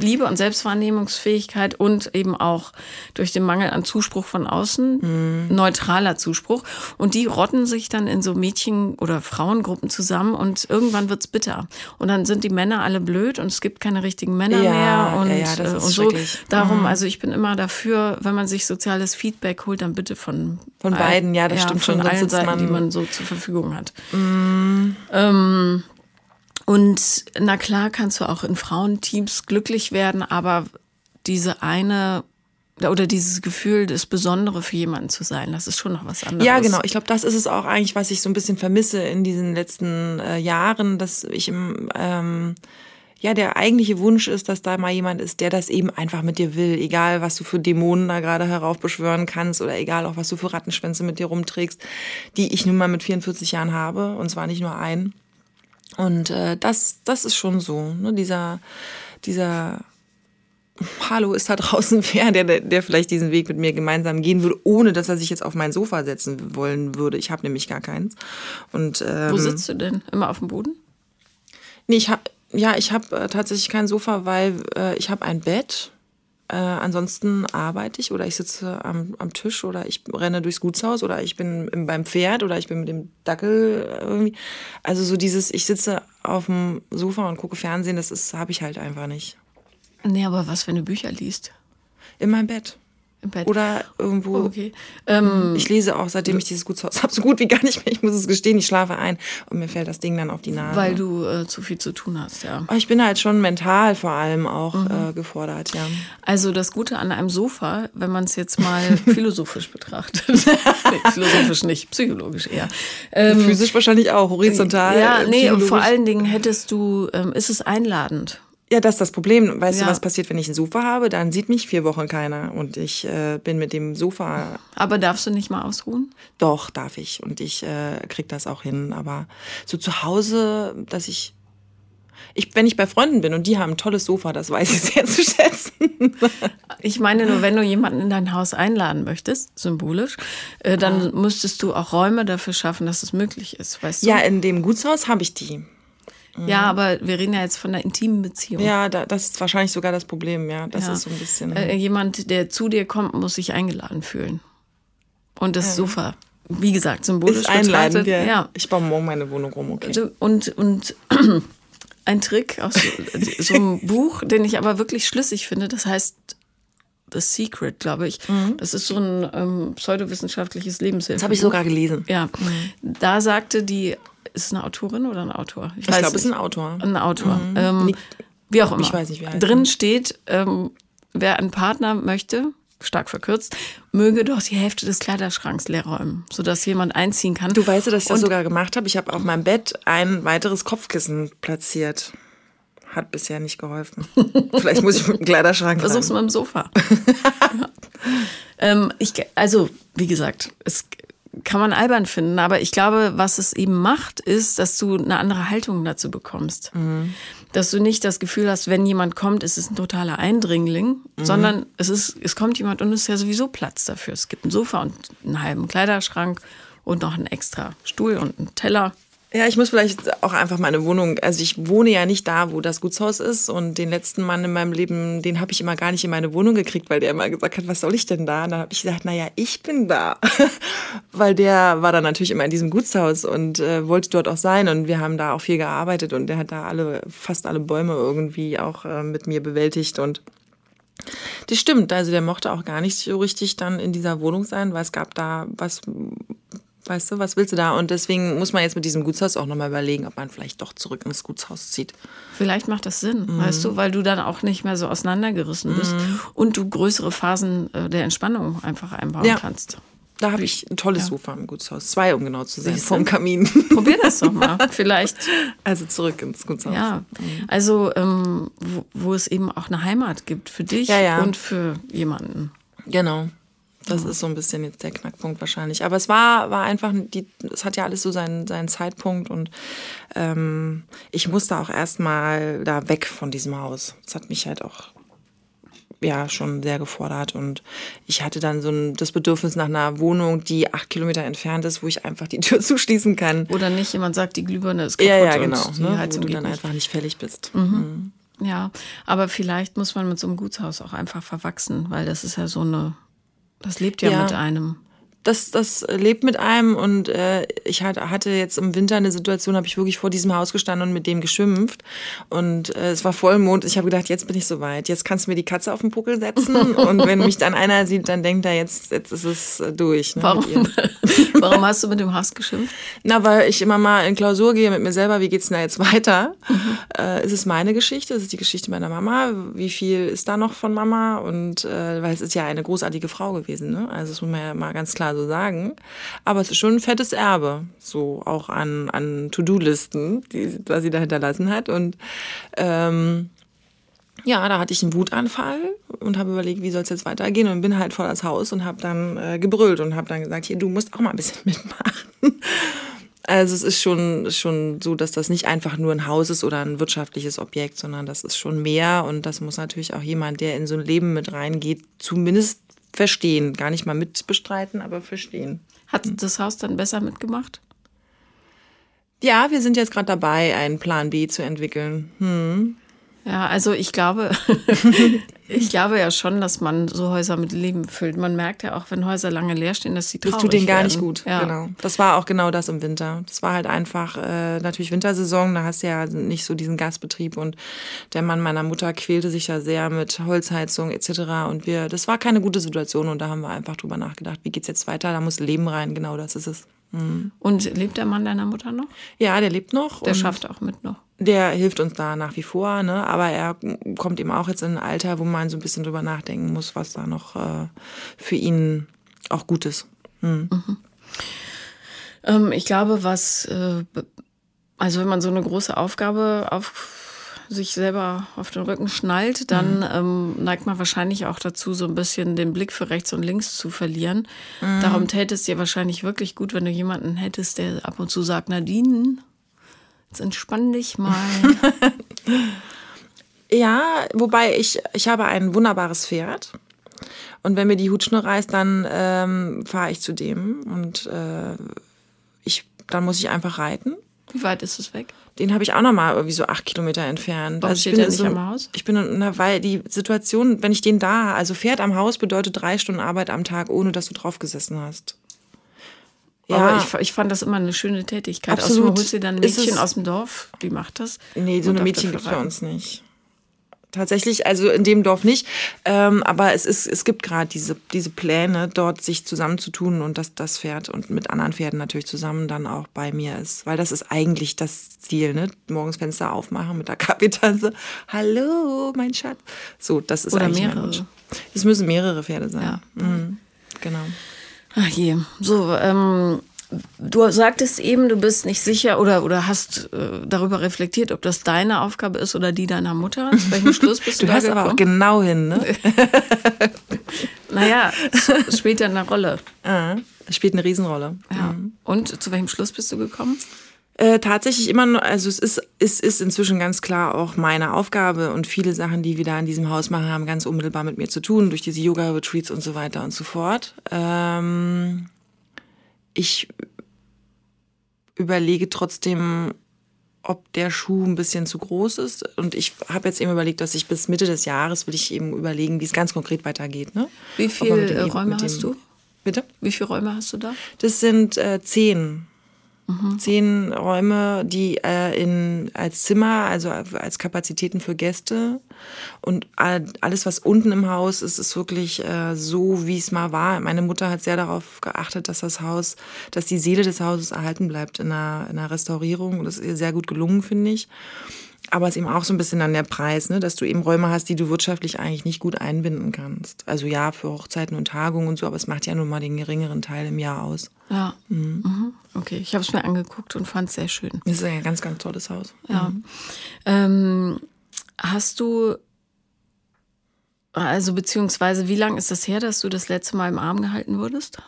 Liebe und Selbstwahrnehmungsfähigkeit und eben auch durch den Mangel an Zuspruch von außen, mhm. neutraler Zuspruch. Und die rotten sich dann in so Mädchen- oder Frauengruppen zusammen und irgendwann wird's bitter. Und dann sind die Männer alle blöd und es gibt keine richtigen Männer ja, mehr und, ja, ja, äh, und so. Darum, mhm. also ich bin immer dafür, wenn man sich soziales Feedback holt, dann bitte von von beiden, ja, das stimmt von schon. allen Seiten, die man so zur Verfügung hat. Mhm. Ähm, und na klar kannst du auch in Frauenteams glücklich werden, aber diese eine oder dieses Gefühl, das Besondere für jemanden zu sein, das ist schon noch was anderes. Ja, genau. Ich glaube, das ist es auch eigentlich, was ich so ein bisschen vermisse in diesen letzten äh, Jahren, dass ich im ähm, ja, der eigentliche Wunsch ist, dass da mal jemand ist, der das eben einfach mit dir will. Egal, was du für Dämonen da gerade heraufbeschwören kannst oder egal auch, was du für Rattenschwänze mit dir rumträgst, die ich nun mal mit 44 Jahren habe und zwar nicht nur einen. Und äh, das, das ist schon so, ne? dieser, dieser Hallo ist da draußen wer, der, der vielleicht diesen Weg mit mir gemeinsam gehen würde, ohne dass er sich jetzt auf mein Sofa setzen wollen würde. Ich habe nämlich gar keins. Und, ähm, Wo sitzt du denn? Immer auf dem Boden? Nee, ich habe ja, ich habe äh, tatsächlich kein Sofa, weil äh, ich habe ein Bett äh, ansonsten arbeite ich oder ich sitze am, am Tisch oder ich renne durchs Gutshaus oder ich bin im, beim Pferd oder ich bin mit dem Dackel irgendwie. Also so dieses, ich sitze auf dem Sofa und gucke Fernsehen, das habe ich halt einfach nicht. Nee, aber was, wenn du Bücher liest? In meinem Bett. Im Bett. Oder irgendwo. Oh, okay. Ähm, ich lese auch, seitdem ich dieses Gutshaus habe, so gut wie gar nicht mehr. Ich muss es gestehen, ich schlafe ein und mir fällt das Ding dann auf die Nase. Weil du äh, zu viel zu tun hast, ja. ich bin halt schon mental vor allem auch mhm. äh, gefordert, ja. Also das Gute an einem Sofa, wenn man es jetzt mal philosophisch betrachtet. nee, philosophisch nicht, psychologisch eher. Ähm, Physisch wahrscheinlich auch, horizontal. Ja, nee, vor allen Dingen hättest du, ähm, ist es einladend. Ja, das ist das Problem. Weißt ja. du, was passiert, wenn ich ein Sofa habe? Dann sieht mich vier Wochen keiner und ich äh, bin mit dem Sofa. Aber darfst du nicht mal ausruhen? Doch, darf ich und ich äh, krieg das auch hin. Aber so zu Hause, dass ich, ich, wenn ich bei Freunden bin und die haben ein tolles Sofa, das weiß ich sehr zu schätzen. ich meine nur, wenn du jemanden in dein Haus einladen möchtest, symbolisch, äh, dann ja. müsstest du auch Räume dafür schaffen, dass es möglich ist, weißt du? Ja, in dem Gutshaus habe ich die. Ja, mhm. aber wir reden ja jetzt von einer intimen Beziehung. Ja, da, das ist wahrscheinlich sogar das Problem, ja. Das ja. ist so ein bisschen. Äh, jemand, der zu dir kommt, muss sich eingeladen fühlen. Und das ja. Sofa, wie gesagt, symbolisch ist einladend, ja. ja. Ich baue morgen meine Wohnung rum, okay. Und, und ein Trick aus so, so einem Buch, den ich aber wirklich schlüssig finde, das heißt The Secret, glaube ich. Mhm. Das ist so ein ähm, pseudowissenschaftliches Lebenshilfe. Das habe ich sogar gelesen. Ja. Mhm. Da sagte die ist es eine Autorin oder ein Autor? Ich, ich glaube, es ist ein Autor. Ein Autor. Mhm. Ähm, wie auch immer. Ich weiß nicht, wie Drin steht, ähm, wer einen Partner möchte, stark verkürzt, möge doch die Hälfte des Kleiderschranks leer räumen, sodass jemand einziehen kann. Du weißt, dass ich das Und sogar gemacht habe. Ich habe auf meinem Bett ein weiteres Kopfkissen platziert. Hat bisher nicht geholfen. Vielleicht muss ich mit dem Kleiderschrank Versuch's mit dem Sofa. ja. ähm, ich, also, wie gesagt, es kann man albern finden, aber ich glaube, was es eben macht, ist, dass du eine andere Haltung dazu bekommst. Mhm. Dass du nicht das Gefühl hast, wenn jemand kommt, ist es ein totaler Eindringling, mhm. sondern es ist, es kommt jemand und es ist ja sowieso Platz dafür. Es gibt ein Sofa und einen halben Kleiderschrank und noch einen extra Stuhl und einen Teller. Ja, ich muss vielleicht auch einfach meine Wohnung, also ich wohne ja nicht da, wo das Gutshaus ist. Und den letzten Mann in meinem Leben, den habe ich immer gar nicht in meine Wohnung gekriegt, weil der immer gesagt hat, was soll ich denn da? Und dann habe ich gesagt, naja, ich bin da, weil der war dann natürlich immer in diesem Gutshaus und äh, wollte dort auch sein. Und wir haben da auch viel gearbeitet und der hat da alle, fast alle Bäume irgendwie auch äh, mit mir bewältigt. Und das stimmt, also der mochte auch gar nicht so richtig dann in dieser Wohnung sein, weil es gab da was Weißt du, was willst du da? Und deswegen muss man jetzt mit diesem Gutshaus auch nochmal überlegen, ob man vielleicht doch zurück ins Gutshaus zieht. Vielleicht macht das Sinn, mhm. weißt du, weil du dann auch nicht mehr so auseinandergerissen bist mhm. und du größere Phasen äh, der Entspannung einfach einbauen ja. kannst. Da habe ich ein tolles ja. Sofa im Gutshaus. Zwei, um genau zu sein, vom Kamin. Probier das doch mal, vielleicht. Also zurück ins Gutshaus. Ja, mhm. also ähm, wo, wo, es eben auch eine Heimat gibt für dich ja. und für jemanden. Genau. Das ist so ein bisschen jetzt der Knackpunkt wahrscheinlich. Aber es war, war einfach, die, es hat ja alles so seinen, seinen Zeitpunkt und ähm, ich musste auch erstmal da weg von diesem Haus. Das hat mich halt auch ja schon sehr gefordert und ich hatte dann so ein, das Bedürfnis nach einer Wohnung, die acht Kilometer entfernt ist, wo ich einfach die Tür zuschließen kann. Oder nicht jemand sagt, die Glühbirne ist kaputt. Ja, ja, genau. Ne, wo du dann nicht. einfach nicht fällig bist. Mhm. Mhm. Ja, aber vielleicht muss man mit so einem Gutshaus auch einfach verwachsen, weil das ist ja so eine das lebt ja, ja. mit einem das, das lebt mit einem und äh, ich hatte jetzt im Winter eine Situation, habe ich wirklich vor diesem Haus gestanden und mit dem geschimpft und äh, es war Vollmond. Ich habe gedacht, jetzt bin ich soweit, jetzt kannst du mir die Katze auf den Puckel setzen und wenn mich dann einer sieht, dann denkt er, jetzt, jetzt ist es äh, durch. Ne, warum? warum hast du mit dem Haus geschimpft? Na, weil ich immer mal in Klausur gehe mit mir selber, wie geht's denn da jetzt weiter? Mhm. Äh, ist es meine Geschichte? Ist es die Geschichte meiner Mama? Wie viel ist da noch von Mama? Und äh, weil es ist ja eine großartige Frau gewesen, ne? Also das muss man ja mal ganz klar so sagen. Aber es ist schon ein fettes Erbe, so auch an, an To-Do-Listen, was sie da hinterlassen hat. Und ähm, ja, da hatte ich einen Wutanfall und habe überlegt, wie soll es jetzt weitergehen und bin halt vor das Haus und habe dann äh, gebrüllt und habe dann gesagt, hier, du musst auch mal ein bisschen mitmachen. Also es ist schon, schon so, dass das nicht einfach nur ein Haus ist oder ein wirtschaftliches Objekt, sondern das ist schon mehr und das muss natürlich auch jemand, der in so ein Leben mit reingeht, zumindest verstehen. Gar nicht mal mitbestreiten, aber verstehen. Hat das Haus dann besser mitgemacht? Ja, wir sind jetzt gerade dabei, einen Plan B zu entwickeln. Hm. Ja, also ich glaube, ich glaube ja schon, dass man so Häuser mit Leben füllt. Man merkt ja auch, wenn Häuser lange leer stehen, dass sie traurig Das tut denen gar werden. nicht gut. Ja. Genau. Das war auch genau das im Winter. Das war halt einfach äh, natürlich Wintersaison. Da hast du ja nicht so diesen Gasbetrieb und der Mann meiner Mutter quälte sich ja sehr mit Holzheizung etc. Und wir, das war keine gute Situation und da haben wir einfach drüber nachgedacht, wie geht's jetzt weiter? Da muss Leben rein. Genau, das ist es. Mhm. Und lebt der Mann deiner Mutter noch? Ja, der lebt noch. Der schafft auch mit noch. Der hilft uns da nach wie vor, ne? aber er kommt eben auch jetzt in ein Alter, wo man so ein bisschen drüber nachdenken muss, was da noch äh, für ihn auch gut ist. Mhm. Mhm. Ähm, ich glaube, was, äh, also wenn man so eine große Aufgabe auf sich selber auf den Rücken schnallt, dann mhm. ähm, neigt man wahrscheinlich auch dazu, so ein bisschen den Blick für rechts und links zu verlieren. Mhm. Darum täte es dir wahrscheinlich wirklich gut, wenn du jemanden hättest, der ab und zu sagt, Nadine, jetzt entspann dich mal. ja, wobei ich, ich habe ein wunderbares Pferd. Und wenn mir die Hutschnur reißt, dann ähm, fahre ich zu dem und äh, ich, dann muss ich einfach reiten. Wie weit ist es weg? Den habe ich auch noch mal irgendwie so acht Kilometer entfernt. Warum also steht der nicht so, am Haus? Ich bin, na, weil die Situation, wenn ich den da, also Pferd am Haus bedeutet drei Stunden Arbeit am Tag, ohne dass du drauf gesessen hast. Ja, aber ich, ich fand das immer eine schöne Tätigkeit. Absolut. Außerdem holst du dann ein Mädchen aus dem Dorf, die macht das. Nee, so eine Mädchen gibt es bei uns nicht. Tatsächlich, also in dem Dorf nicht. Ähm, aber es, ist, es gibt gerade diese, diese Pläne, dort sich zusammenzutun und dass das Pferd und mit anderen Pferden natürlich zusammen dann auch bei mir ist. Weil das ist eigentlich das Ziel, ne? Morgens Fenster aufmachen mit der Kaffeetasse. Hallo, mein Schatz. So, das ist Oder eigentlich mehrere. Es müssen mehrere Pferde sein. Ja. Mhm. Genau. Ach je. So, ähm, du sagtest eben, du bist nicht sicher oder, oder hast äh, darüber reflektiert, ob das deine Aufgabe ist oder die deiner Mutter. Zu welchem Schluss bist du, du hast aber auch genau hin, ne? naja, es spielt ja eine Rolle. Ah, spielt eine Riesenrolle. Ja. Und zu welchem Schluss bist du gekommen? Äh, tatsächlich immer noch, also es ist, es ist inzwischen ganz klar auch meine Aufgabe und viele Sachen, die wir da in diesem Haus machen, haben ganz unmittelbar mit mir zu tun, durch diese Yoga-Retreats und so weiter und so fort. Ähm, ich überlege trotzdem, ob der Schuh ein bisschen zu groß ist. Und ich habe jetzt eben überlegt, dass ich bis Mitte des Jahres will ich eben überlegen, wie es ganz konkret weitergeht. Ne? Wie viele Räume hast du? Bitte? Wie viele Räume hast du da? Das sind äh, zehn. Mhm. Zehn Räume, die äh, in, als Zimmer, also als Kapazitäten für Gäste. Und alles, was unten im Haus ist, ist wirklich äh, so, wie es mal war. Meine Mutter hat sehr darauf geachtet, dass das Haus, dass die Seele des Hauses erhalten bleibt in einer, in einer Restaurierung. Das ist ihr sehr gut gelungen, finde ich aber es ist eben auch so ein bisschen dann der Preis, ne, dass du eben Räume hast, die du wirtschaftlich eigentlich nicht gut einbinden kannst. Also ja, für Hochzeiten und Tagungen und so, aber es macht ja nur mal den geringeren Teil im Jahr aus. Ja. Mhm. Mhm. Okay, ich habe es mir angeguckt und fand es sehr schön. Es ist ein ganz, ganz tolles Haus. Ja. Mhm. Ähm, hast du, also beziehungsweise wie lange ist das her, dass du das letzte Mal im Arm gehalten wurdest?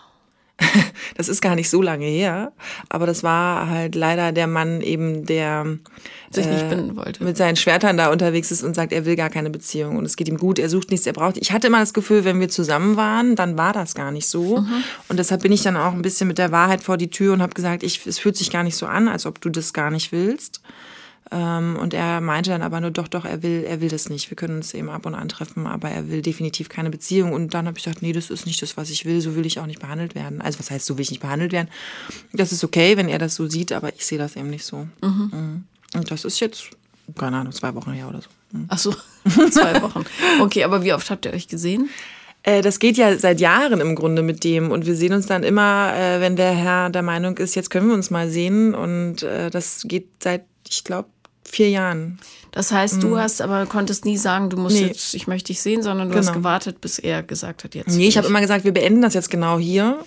das ist gar nicht so lange her, aber das war halt leider der Mann eben, der sich nicht äh, binden wollte. Mit seinen Schwertern da unterwegs ist und sagt, er will gar keine Beziehung und es geht ihm gut, er sucht nichts, er braucht. Ich hatte immer das Gefühl, wenn wir zusammen waren, dann war das gar nicht so. Mhm. Und deshalb bin ich dann auch ein bisschen mit der Wahrheit vor die Tür und habe gesagt, ich, es fühlt sich gar nicht so an, als ob du das gar nicht willst. Ähm, und er meinte dann aber nur, doch, doch, er will, er will das nicht. Wir können uns eben ab und an treffen, aber er will definitiv keine Beziehung. Und dann habe ich gesagt, nee, das ist nicht das, was ich will. So will ich auch nicht behandelt werden. Also was heißt, so will ich nicht behandelt werden? Das ist okay, wenn er das so sieht, aber ich sehe das eben nicht so. Mhm. mhm. Und das ist jetzt, keine Ahnung, zwei Wochen her oder so. Mhm. Ach so, zwei Wochen. Okay, aber wie oft habt ihr euch gesehen? Äh, das geht ja seit Jahren im Grunde mit dem. Und wir sehen uns dann immer, äh, wenn der Herr der Meinung ist, jetzt können wir uns mal sehen. Und äh, das geht seit, ich glaube, vier Jahren. Das heißt, du mhm. hast aber konntest nie sagen, du musst nee. jetzt, ich möchte dich sehen, sondern du genau. hast gewartet, bis er gesagt hat, jetzt. Nee, ich habe immer gesagt, wir beenden das jetzt genau hier,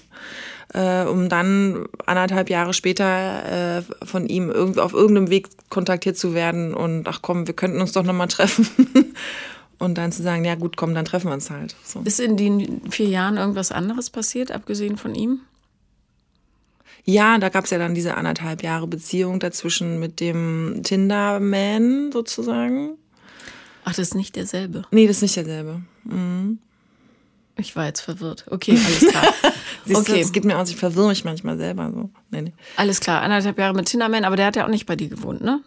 äh, um dann anderthalb Jahre später äh, von ihm irgendwie auf irgendeinem Weg kontaktiert zu werden und ach komm, wir könnten uns doch nochmal treffen. und dann zu sagen, ja gut, komm, dann treffen wir uns halt. So. Ist in den vier Jahren irgendwas anderes passiert, abgesehen von ihm? Ja, da gab es ja dann diese anderthalb Jahre Beziehung dazwischen mit dem Tinder-Man sozusagen. Ach, das ist nicht derselbe? Nee, das ist nicht derselbe. Mhm. Ich war jetzt verwirrt. Okay, alles klar. Siehst okay. Es geht mir aus, ich verwirre mich manchmal selber so. Nee, nee. Alles klar, anderthalb Jahre mit Tinderman, aber der hat ja auch nicht bei dir gewohnt, ne?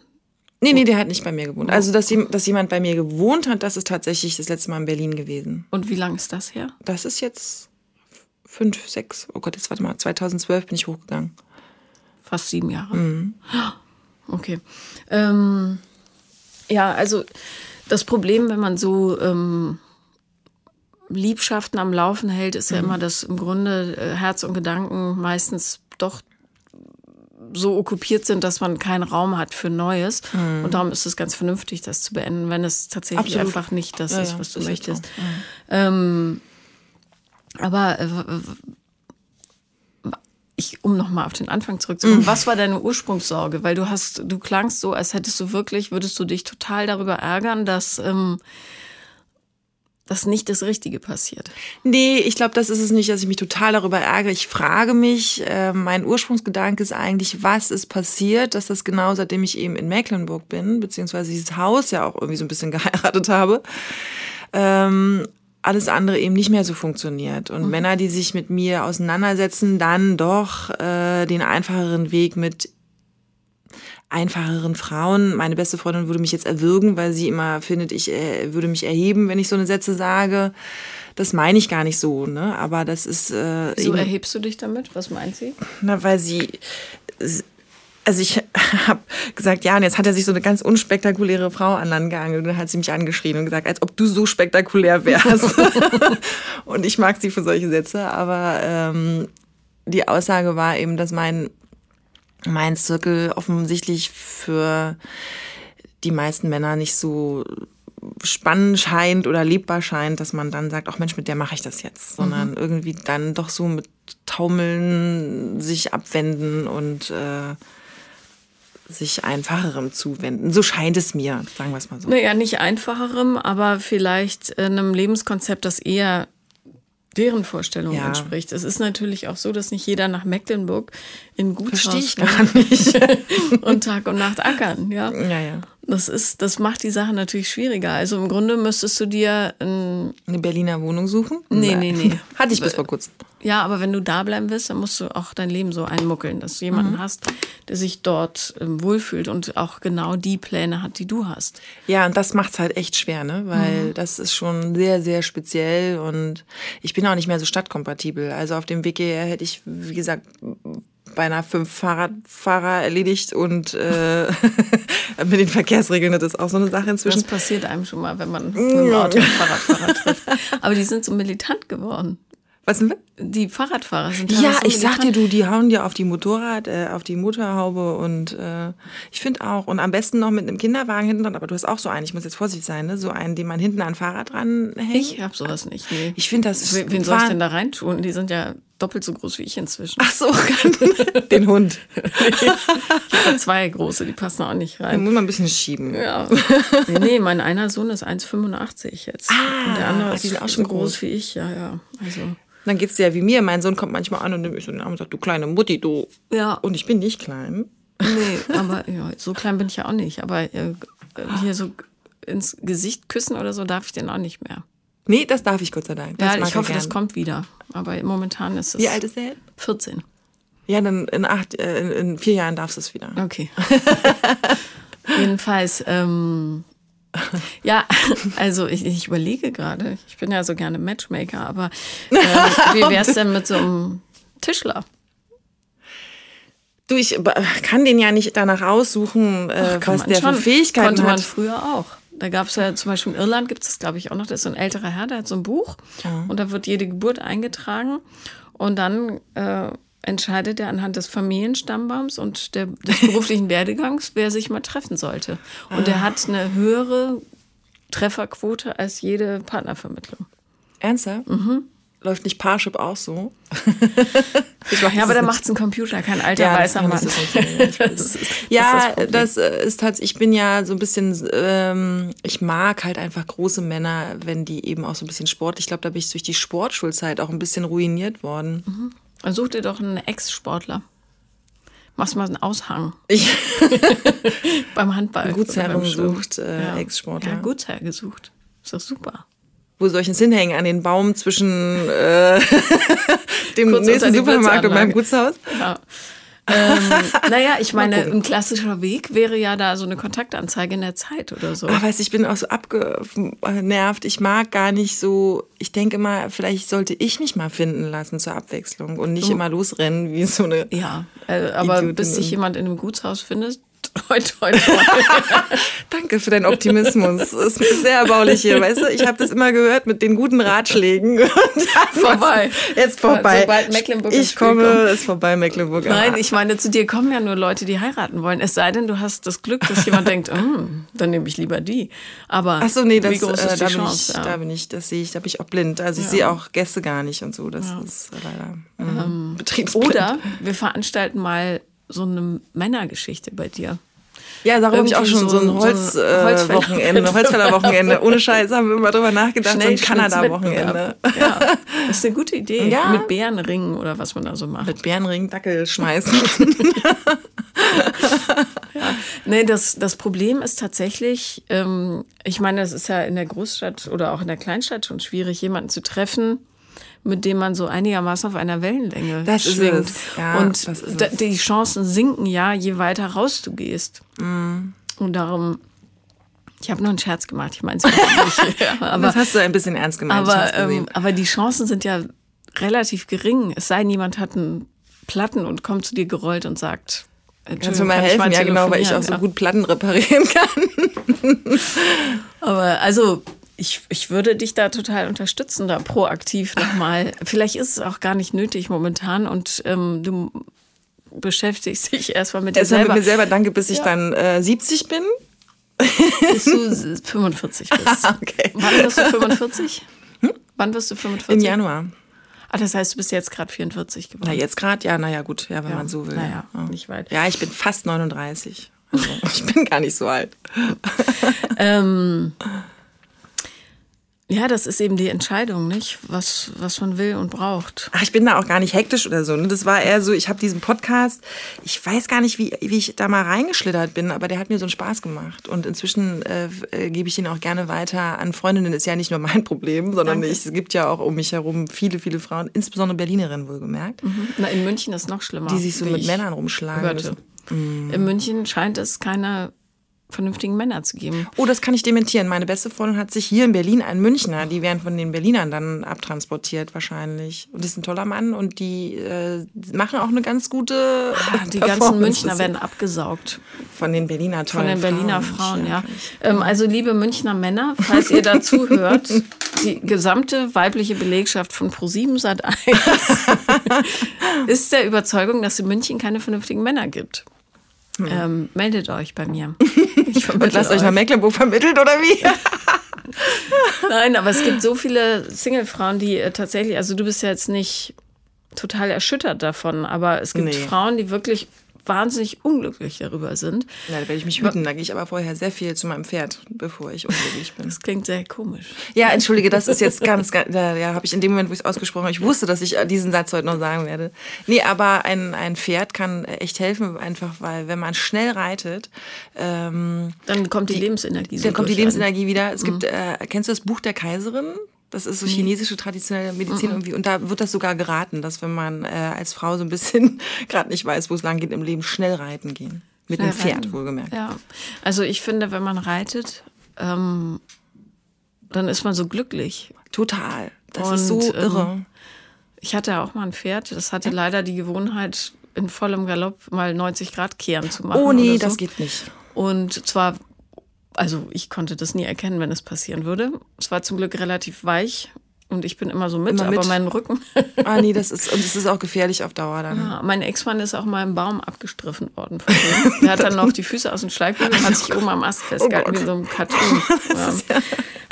Nee, nee, der hat nicht bei mir gewohnt. Also, dass, dass jemand bei mir gewohnt hat, das ist tatsächlich das letzte Mal in Berlin gewesen. Und wie lange ist das her? Das ist jetzt fünf, sechs, oh Gott, jetzt warte mal, 2012 bin ich hochgegangen. Fast sieben Jahre. Mhm. Okay. Ähm, ja, also das Problem, wenn man so ähm, Liebschaften am Laufen hält, ist ja mhm. immer, dass im Grunde äh, Herz und Gedanken meistens doch so okkupiert sind, dass man keinen Raum hat für Neues. Mhm. Und darum ist es ganz vernünftig, das zu beenden, wenn es tatsächlich Absolut. einfach nicht das ja, ist, was ja, du möchtest. Mhm. Ähm, aber äh, ich, um nochmal auf den Anfang zurückzukommen, mhm. was war deine Ursprungssorge? Weil du hast, du klangst so, als hättest du wirklich, würdest du dich total darüber ärgern, dass ähm, dass nicht das Richtige passiert. Nee, ich glaube, das ist es nicht, dass ich mich total darüber ärgere. Ich frage mich, äh, mein Ursprungsgedanke ist eigentlich, was ist passiert, dass das genau seitdem ich eben in Mecklenburg bin, beziehungsweise dieses Haus ja auch irgendwie so ein bisschen geheiratet habe, ähm, alles andere eben nicht mehr so funktioniert. Und mhm. Männer, die sich mit mir auseinandersetzen, dann doch äh, den einfacheren Weg mit einfacheren Frauen. Meine beste Freundin würde mich jetzt erwürgen, weil sie immer findet, ich äh, würde mich erheben, wenn ich so eine Sätze sage. Das meine ich gar nicht so, ne? Aber das ist. Äh, Wieso erhebst du dich damit? Was meint sie? Na, weil sie also ich habe gesagt, ja, und jetzt hat er sich so eine ganz unspektakuläre Frau an Land geangelt. Und dann hat sie mich angeschrien und gesagt, als ob du so spektakulär wärst. und ich mag sie für solche Sätze, aber ähm, die Aussage war eben, dass mein, mein Zirkel offensichtlich für die meisten Männer nicht so spannend scheint oder lebbar scheint, dass man dann sagt, ach Mensch, mit der mache ich das jetzt, sondern mhm. irgendwie dann doch so mit Taumeln sich abwenden und äh, sich einfacherem zuwenden. So scheint es mir, sagen wir es mal so. Naja, nicht einfacherem, aber vielleicht einem Lebenskonzept, das eher deren Vorstellung Ja. entspricht. Es ist natürlich auch so, dass nicht jeder nach Mecklenburg in Gutshaus Verstehe ich gar nicht. und Tag und Nacht ackern. Ja, ja, ja. Das ist, das macht die Sache natürlich schwieriger. Also im Grunde müsstest du dir ein Eine Berliner Wohnung suchen? Nee, Nein. nee, nee. Hatte ich bis vor kurzem. Ja, aber wenn du da bleiben willst, dann musst du auch dein Leben so einmuckeln, dass du jemanden hast, der sich dort ähm, wohlfühlt und auch genau die Pläne hat, die du hast. Ja, und das macht's halt echt schwer, ne? Weil das ist schon sehr, sehr speziell und ich bin auch nicht mehr so stadtkompatibel. Also auf dem Weg hierher hätte ich, wie gesagt, beinahe fünf Fahrradfahrer erledigt und äh, mit den Verkehrsregeln, das ist auch so eine Sache inzwischen. Das passiert einem schon mal, wenn man mit dem Auto einen Fahrradfahrer trifft. Aber die sind so militant geworden. Was sind wir? Die Fahrradfahrer sind Ja, ich sag dir, du, die hauen dir auf die Motorrad, äh, auf die Motorhaube und äh, ich finde auch, und am besten noch mit einem Kinderwagen hinten dran, aber du hast auch so einen, ich muss jetzt vorsichtig sein, ne? so einen, den man hinten an Fahrrad dran hängt. Ich hab sowas nicht. Nee. Ich finde das. Wen wen soll ich denn da reintun? Die sind ja doppelt so groß wie ich inzwischen. Ach so, den Hund. Ich habe zwei große, die passen auch nicht Den rein. muss man ein bisschen schieben. Ja. Nee, nee, mein einer Sohn ist 1,85 jetzt. Ah, und der andere ist sind auch so schon groß groß. wie ich, ja, ja. Also. Dann geht's dir ja wie mir. Mein Sohn kommt manchmal an und nimmt mich so in den Arm und sagt, du kleine Mutti, du. Ja. Und ich bin nicht klein. Nee, aber ja, so klein bin ich ja auch nicht. Aber äh, hier so ins Gesicht küssen oder so darf ich den auch nicht mehr. Nee, das darf ich Gott sei Dank. Das ja, ich hoffe, das gern. kommt wieder. Aber momentan ist es Wie alt ist er? 14. Ja, dann in acht, äh, in, in vier Jahren darfst du es wieder. Okay. Jedenfalls, ähm, ja, also ich, ich überlege gerade, ich bin ja so gerne Matchmaker, aber äh, wie wär's denn mit so einem Tischler? Du, ich b- kann den ja nicht danach aussuchen, äh, Kann was man der schon. für Fähigkeiten Konnte man hat. früher auch. Da gab es ja zum Beispiel in Irland gibt es das, glaube ich, auch noch. Das ist so ein älterer Herr, der hat so ein Buch und da wird jede Geburt eingetragen und dann äh, entscheidet er anhand des Familienstammbaums und der, des beruflichen Werdegangs, wer sich mal treffen sollte. Und er hat eine höhere Trefferquote als jede Partnervermittlung. Ernsthaft? Läuft nicht Parship auch so? Ja, aber da macht es ein Computer, kein alter Ja, weißer Mann. Ja, das äh, ist tatsächlich, ich bin ja so ein bisschen, ähm, ich mag halt einfach große Männer, wenn die eben auch so ein bisschen Sport, ich glaube, da bin ich durch die Sportschulzeit auch ein bisschen ruiniert worden. Dann such dir doch einen Ex-Sportler. Machst mal einen Aushang Ich beim Handball. Gutsherren oder beim Schwimmen. sucht, äh, Ex-Sportler. Ja, Gutsherr gesucht. Ist doch super. Wo soll ich denn hinhängen? An den Baum zwischen äh, dem Kurz nächsten Supermarkt und meinem. Gutshaus? Ja. ähm, naja, ich meine, ein klassischer Weg wäre ja da so eine Kontaktanzeige in der Zeit oder so. Ah, weißt ich bin auch so abgenervt. Ich mag gar nicht so. Ich denke mal, vielleicht sollte ich mich mal finden lassen zur Abwechslung und nicht immer losrennen wie so eine. Ja, äh, aber Idiotin. bis sich jemand in einem Gutshaus findet, toi, toi, toi. Danke für deinen Optimismus. Es ist sehr erbaulich hier, weißt du? Ich habe das immer gehört mit den guten Ratschlägen. Vorbei. Jetzt vorbei. Sobald Mecklenburg Ich komme, kommt. ist vorbei, Mecklenburg. Nein, ich meine, zu dir kommen ja nur Leute, die heiraten wollen. Es sei denn, du hast das Glück, dass jemand denkt, "Hm, dann nehme ich lieber die. Aber Ach so, nee, das, wie groß äh, ist da, die bin Chance? ich, ja. da bin ich, das sehe ich, da bin ich auch blind. Also ich sehe auch Gäste gar nicht und so. Das ist leider mhm. betriebsblind. Oder wir veranstalten mal so eine Männergeschichte bei dir. Ja, da habe ich auch schon so ein ein- so ein Holzwochenende, äh, Wochenende, Holzfäller-Wochenende. Ohne Scheiß haben wir immer drüber nachgedacht, so ein Kanada-Wochenende. Ja, das ist eine gute Idee. Ja. Mit Bärenringen oder was man da so macht. Mit Bärenring, Dackel schmeißen. Nee, das, das Problem ist tatsächlich, ähm, ich meine, es ist ja in der Großstadt oder auch in der Kleinstadt schon schwierig, jemanden zu treffen, mit dem man so einigermaßen auf einer Wellenlänge Das schwingt. Ja, Und die Chancen sinken ja, je weiter raus du gehst. Mm. Und darum, ich habe nur einen Scherz gemacht, ich meine es nicht. Aber das hast du ein bisschen ernst gemeint. aber, ähm, aber die Chancen sind ja relativ gering. Es sei denn, jemand hat einen Platten und kommt zu dir gerollt und sagt, Kannst du Entschuldigung, mal helfen? Ja, genau, weil ich auch so Ja. gut Platten reparieren kann. Aber also, ich, ich würde dich da total unterstützen, da proaktiv nochmal. Vielleicht ist es auch gar nicht nötig momentan und ähm, du beschäftigst dich erstmal mit dir Erstmal mit selber. mir selber danke, bis ich dann äh, 70 bin. bis du 45 bist. Okay. Wann wirst du 45? Wann wirst du 45? Im Januar. Ah, das heißt, du bist jetzt gerade 44 geworden. Na, jetzt gerade, ja, naja, gut, ja, wenn Ja, man so will. naja, ja. nicht weit. Ja, ich bin fast 39. Also, ich bin gar nicht so alt. Ähm, Ja, das ist eben die Entscheidung, nicht? Was, was man will und braucht. Ach, ich bin da auch gar nicht hektisch oder so. Ne? Das war eher so, ich habe diesen Podcast, ich weiß gar nicht, wie, wie ich da mal reingeschlittert bin, aber der hat mir so einen Spaß gemacht. Und inzwischen äh, äh, gebe ich ihn auch gerne weiter an Freundinnen. Ist ja nicht nur mein Problem, sondern ich, es gibt ja auch um mich herum viele, viele Frauen, insbesondere Berlinerinnen wohlgemerkt. Mhm. Na, in München ist es noch schlimmer. Die sich so mit Männern rumschlagen. Hörte. Mhm. In München scheint es keine vernünftigen Männer zu geben. Oh, das kann ich dementieren. Meine beste Freundin hat sich hier in Berlin einen Münchner, die werden von den Berlinern dann abtransportiert wahrscheinlich. Und das ist ein toller Mann und die äh, machen auch eine ganz gute. Ah, die ganzen Münchner werden abgesaugt. Von den Berliner tollen Von den Berliner Frauen, Frauen ja. Ähm, also liebe Münchner Männer, falls ihr dazu hört, die gesamte weibliche Belegschaft von Pro7 Sat 1 ist der Überzeugung, dass es in München keine vernünftigen Männer gibt. Hm. Ähm, meldet euch bei mir. Und lasst euch nach Mecklenburg vermittelt oder wie? Nein, aber es gibt so viele Single-Frauen, die äh, tatsächlich, also du bist ja jetzt nicht total erschüttert davon, aber es gibt nee. Frauen, die wirklich wahnsinnig unglücklich darüber sind. Ja, da werde ich mich hüten. Da gehe ich aber vorher sehr viel zu meinem Pferd, bevor ich unglücklich bin. Das klingt sehr komisch. Ja, entschuldige, das ist jetzt ganz, ganz da ja, habe ich in dem Moment, wo ich es ausgesprochen habe, ich wusste, dass ich diesen Satz heute noch sagen werde. Nee, aber ein, ein Pferd kann echt helfen, einfach weil, wenn man schnell reitet, ähm, dann kommt die, die Lebensenergie. Dann kommt die Lebensenergie wieder. Es gibt, mhm. äh, kennst du das Buch der Kaiserin? Das ist so chinesische traditionelle Medizin mhm. irgendwie. Und da wird das sogar geraten, dass wenn man äh, als Frau so ein bisschen gerade nicht weiß, wo es lang geht im Leben, schnell reiten gehen. Mit schnell einem Pferd, reiten. wohlgemerkt. Ja. Also ich finde, wenn man reitet, ähm, dann ist man so glücklich. Total. Das Und, ist so irre. Ähm, ich hatte auch mal ein Pferd, das hatte leider die Gewohnheit, in vollem Galopp mal 90 Grad kehren zu machen. Oh nee, so. das geht nicht. Und zwar also ich konnte das nie erkennen, wenn es passieren würde. Es war zum Glück relativ weich und ich bin immer so mit, immer mit. aber mein Rücken. ah, nee, das ist, und es ist auch gefährlich auf Dauer dann. Ja, mein Ex-Mann ist auch mal im Baum abgestriffen worden von dem. Der hat dann noch die Füße aus dem Schleifbügel und hat sich oben am Ast festgehalten, oh wie so einem Cartoon. Ja.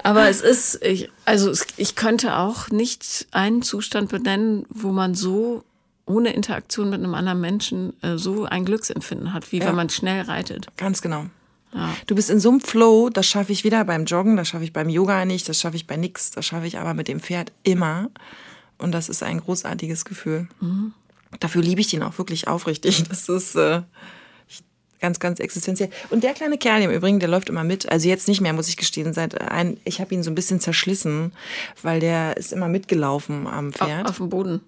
Aber es ist, ich, also ich könnte auch nicht einen Zustand benennen, wo man so ohne Interaktion mit einem anderen Menschen äh, so ein Glücksempfinden hat, wie wenn man schnell reitet. Ganz genau. Ja. Du bist in so einem Flow, das schaffe ich wieder beim Joggen, das schaffe ich beim Yoga nicht, das schaffe ich bei nichts, das schaffe ich aber mit dem Pferd immer. Und das ist ein großartiges Gefühl. Mhm. Dafür liebe ich ihn auch wirklich aufrichtig. Das ist äh, ganz, ganz existenziell. Und der kleine Kerl im Übrigen, der läuft immer mit. Also jetzt nicht mehr, muss ich gestehen. Seit ein, ich habe ihn so ein bisschen zerschlissen, weil der ist immer mitgelaufen am Pferd. Auf, auf dem Boden.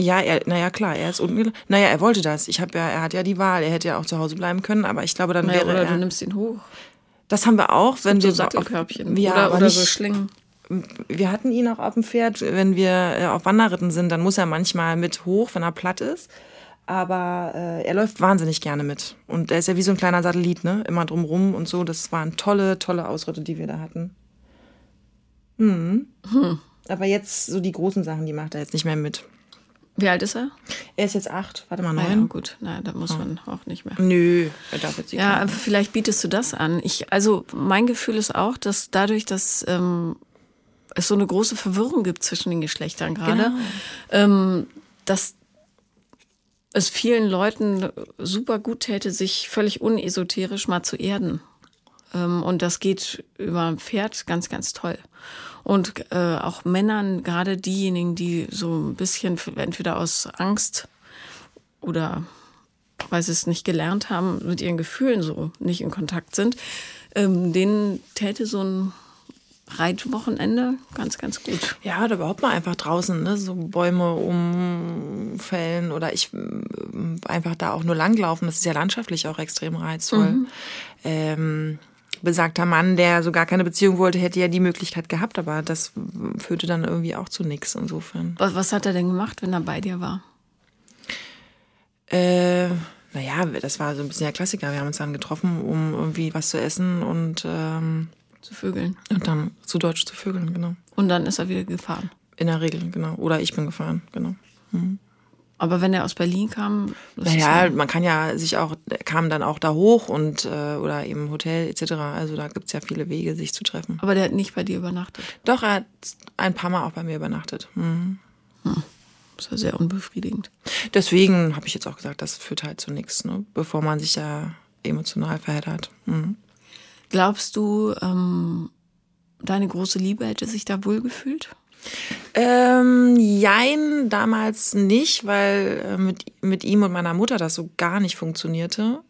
Ja, er, naja, klar, er ist unten. Naja, er wollte das. Ich habe ja, er hat ja die Wahl. Er hätte ja auch zu Hause bleiben können, aber ich glaube, dann naja, wäre oder er. du nimmst ihn hoch. Das haben wir auch, wenn so wir Sattelkörbchen ja, oder, oder nicht, so Schlingen. Wir hatten ihn auch auf dem Pferd, wenn wir äh, auf Wanderritten sind, dann muss er manchmal mit hoch, wenn er platt ist. Aber äh, er läuft wahnsinnig gerne mit. Und er ist ja wie so ein kleiner Satellit, ne? Immer drumrum und so. Das waren tolle, tolle Ausritte, die wir da hatten. Mhm. Hm. Aber jetzt so die großen Sachen, die macht er jetzt nicht mehr mit. Wie alt ist er? Er ist jetzt acht. Warte mal, neun. Ah ja, gut, na, da muss man auch nicht mehr. Nö, er darf jetzt nicht Ja, aber vielleicht bietest du das an. Ich, also mein Gefühl ist auch, dass dadurch, dass ähm, es so eine große Verwirrung gibt zwischen den Geschlechtern gerade, genau. ähm, dass es vielen Leuten super gut täte, sich völlig unesoterisch mal zu erden. Ähm, und das geht über ein Pferd ganz, ganz toll. Und äh, auch Männern, gerade diejenigen, die so ein bisschen entweder aus Angst oder weil sie es nicht gelernt haben, mit ihren Gefühlen so nicht in Kontakt sind, ähm, denen täte so ein Reitwochenende ganz, ganz gut. Ja, oder überhaupt mal einfach draußen, ne? so Bäume umfällen oder ich äh, einfach da auch nur langlaufen. Das ist ja landschaftlich auch extrem reizvoll. Mhm. Ähm, besagter Mann, der so gar keine Beziehung wollte, hätte ja die Möglichkeit gehabt, aber das führte dann irgendwie auch zu nichts insofern. Was, was hat er denn gemacht, wenn er bei dir war? Äh, naja, das war so ein bisschen der Klassiker. Wir haben uns dann getroffen, um irgendwie was zu essen und ähm, zu vögeln. Und dann zu Deutsch zu vögeln, genau. Und dann ist er wieder gefahren. In der Regel, genau. Oder ich bin gefahren, genau. Mhm. Aber wenn er aus Berlin kam, naja, ja man kann ja sich auch, er kam dann auch da hoch und äh, oder eben Hotel etc. Also da gibt es ja viele Wege, sich zu treffen. Aber der hat nicht bei dir übernachtet? Doch, er hat ein paar Mal auch bei mir übernachtet. Mhm. Hm. Das ist ja sehr unbefriedigend. Deswegen habe ich jetzt auch gesagt, das führt halt zu nichts, ne? bevor man sich da emotional verheddert. Mhm. Glaubst du, ähm, deine große Liebe hätte sich da wohlgefühlt? Ähm, jein, damals nicht, weil äh, mit, mit ihm und meiner Mutter das so gar nicht funktionierte.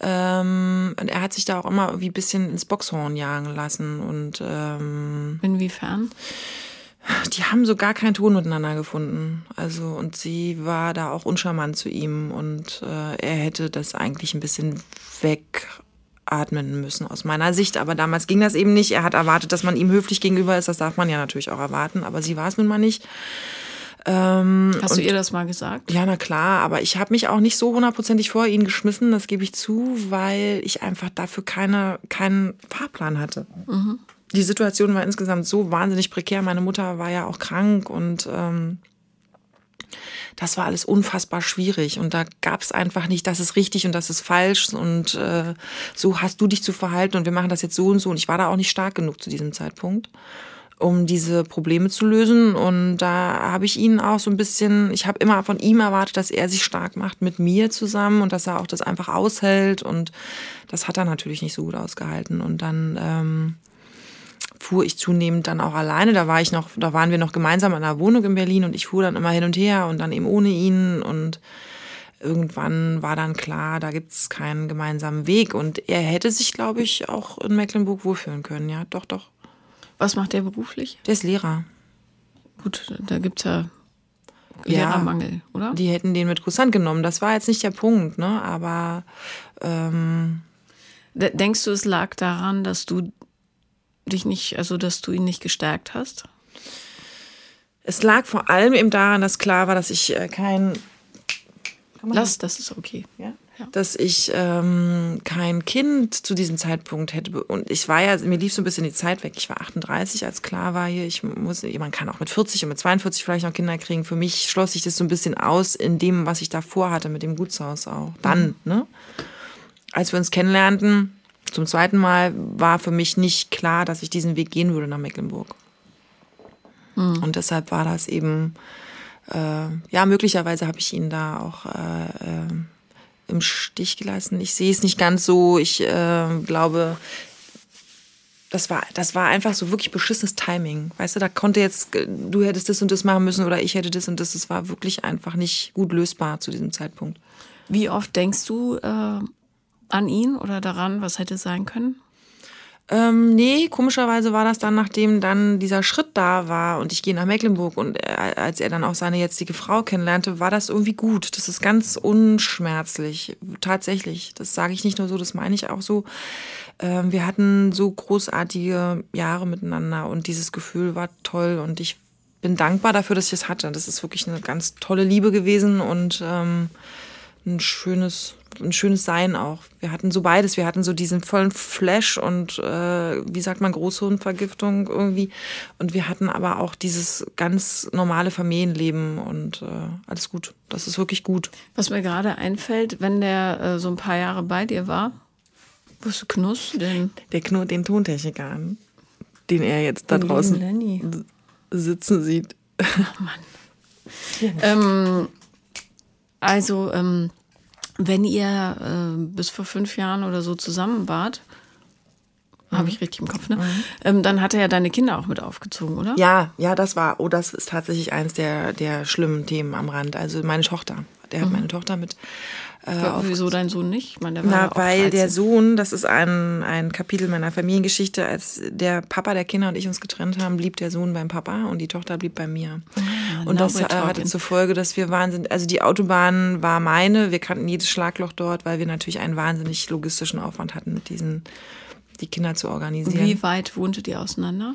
Ähm, und er hat sich da auch immer irgendwie ein bisschen ins Boxhorn jagen lassen. Und ähm, inwiefern? Die haben so gar keinen Ton miteinander gefunden. Also, und sie war da auch uncharmant zu ihm und äh, er hätte das eigentlich ein bisschen weg atmen müssen aus meiner Sicht. Aber damals ging das eben nicht. Er hat erwartet, dass man ihm höflich gegenüber ist. Das darf man ja natürlich auch erwarten. Aber sie war es nun mal nicht. Ähm, Hast du ihr das mal gesagt? Ja, na klar, aber ich habe mich auch nicht so hundertprozentig vor ihn geschmissen, das gebe ich zu, weil ich einfach dafür keine, keinen Fahrplan hatte. Mhm. Die Situation war insgesamt so wahnsinnig prekär. Meine Mutter war ja auch krank und ähm, das war alles unfassbar schwierig und da gab es einfach nicht, das ist richtig und das ist falsch und äh, so hast du dich zu verhalten und wir machen das jetzt so und so und ich war da auch nicht stark genug zu diesem Zeitpunkt um diese Probleme zu lösen. Und da habe ich ihn auch so ein bisschen, ich habe immer von ihm erwartet, dass er sich stark macht mit mir zusammen und dass er auch das einfach aushält. Und das hat er natürlich nicht so gut ausgehalten. Und dann ähm, fuhr ich zunehmend dann auch alleine. Da war ich noch, da waren wir noch gemeinsam in einer Wohnung in Berlin und ich fuhr dann immer hin und her und dann eben ohne ihn und irgendwann war dann klar, da gibt es keinen gemeinsamen Weg und er hätte sich, glaube ich, auch in Mecklenburg wohlfühlen können. Ja, doch, doch. Was macht der beruflich? Der ist Lehrer. Gut, da gibt es ja Lehrermangel, ja, oder? Die hätten den mit Kusshand genommen. Das war jetzt nicht der Punkt, ne? Aber ähm denkst du, es lag daran, dass du dich nicht, also dass du ihn nicht gestärkt hast? Es lag vor allem eben daran, dass klar war, dass ich äh, kein. Lass, das ist okay. Ja? ja. Dass ich ähm, kein Kind zu diesem Zeitpunkt hätte. Und ich war ja, mir lief so ein bisschen die Zeit weg. Ich war 38, als klar war hier, ich muss, man kann auch mit 40 und mit 42 vielleicht noch Kinder kriegen. Für mich schloss sich das so ein bisschen aus in dem, was ich davor hatte mit dem Gutshaus auch. Dann, mhm. ne? Als wir uns kennenlernten, zum zweiten Mal war für mich nicht klar, dass ich diesen Weg gehen würde nach Mecklenburg. Mhm. Und deshalb war das eben, äh, ja, möglicherweise habe ich ihn da auch äh, äh, im Stich gelassen. Ich sehe es nicht ganz so. Ich äh, glaube, das war, das war einfach so wirklich beschissenes Timing. Weißt du, da konnte jetzt, du hättest das und das machen müssen oder ich hätte das und das. Es war wirklich einfach nicht gut lösbar zu diesem Zeitpunkt. Wie oft denkst du äh, an ihn oder daran, was hätte sein können? Ähm, nee, komischerweise war das dann, nachdem dann dieser Schritt da war und ich gehe nach Mecklenburg und er, als er dann auch seine jetzige Frau kennenlernte, war das irgendwie gut. Das ist ganz unschmerzlich, tatsächlich. Das sage ich nicht nur so, das meine ich auch so. Ähm, wir hatten so großartige Jahre miteinander und dieses Gefühl war toll und ich bin dankbar dafür, dass ich es hatte. Das ist wirklich eine ganz tolle Liebe gewesen und ähm, ein schönes, ein schönes Sein auch. Wir hatten so beides. Wir hatten so diesen vollen Flash und äh, wie sagt man, Großhirnvergiftung irgendwie. Und wir hatten aber auch dieses ganz normale Familienleben und äh, alles gut. Das ist wirklich gut. Was mir gerade einfällt, wenn der äh, so ein paar Jahre bei dir war, wo ist Knuss denn? Der knurrt den Tontechniker an, den er jetzt da den draußen sitzen sieht. Ach Mann. ähm, also, ähm, wenn ihr äh, bis vor fünf Jahren oder so zusammen wart, mhm. habe ich richtig im Kopf, ne? Mhm. Ähm, dann hat er ja deine Kinder auch mit aufgezogen, oder? Ja, ja, das war, oh, das ist tatsächlich eines der, der schlimmen Themen am Rand. Also meine Tochter. Der mhm. hat meine Tochter mit äh, Wieso dein Sohn nicht? Ich meine, der Na, weil 13. der Sohn, das ist ein, ein Kapitel meiner Familiengeschichte, als der Papa der Kinder und ich uns getrennt haben, blieb der Sohn beim Papa und die Tochter blieb bei mir. Ah, und das hatte zur Folge, dass wir wahnsinnig, also die Autobahn war meine, wir kannten jedes Schlagloch dort, weil wir natürlich einen wahnsinnig logistischen Aufwand hatten, mit diesen, die Kinder zu organisieren. Wie weit wohntet ihr auseinander?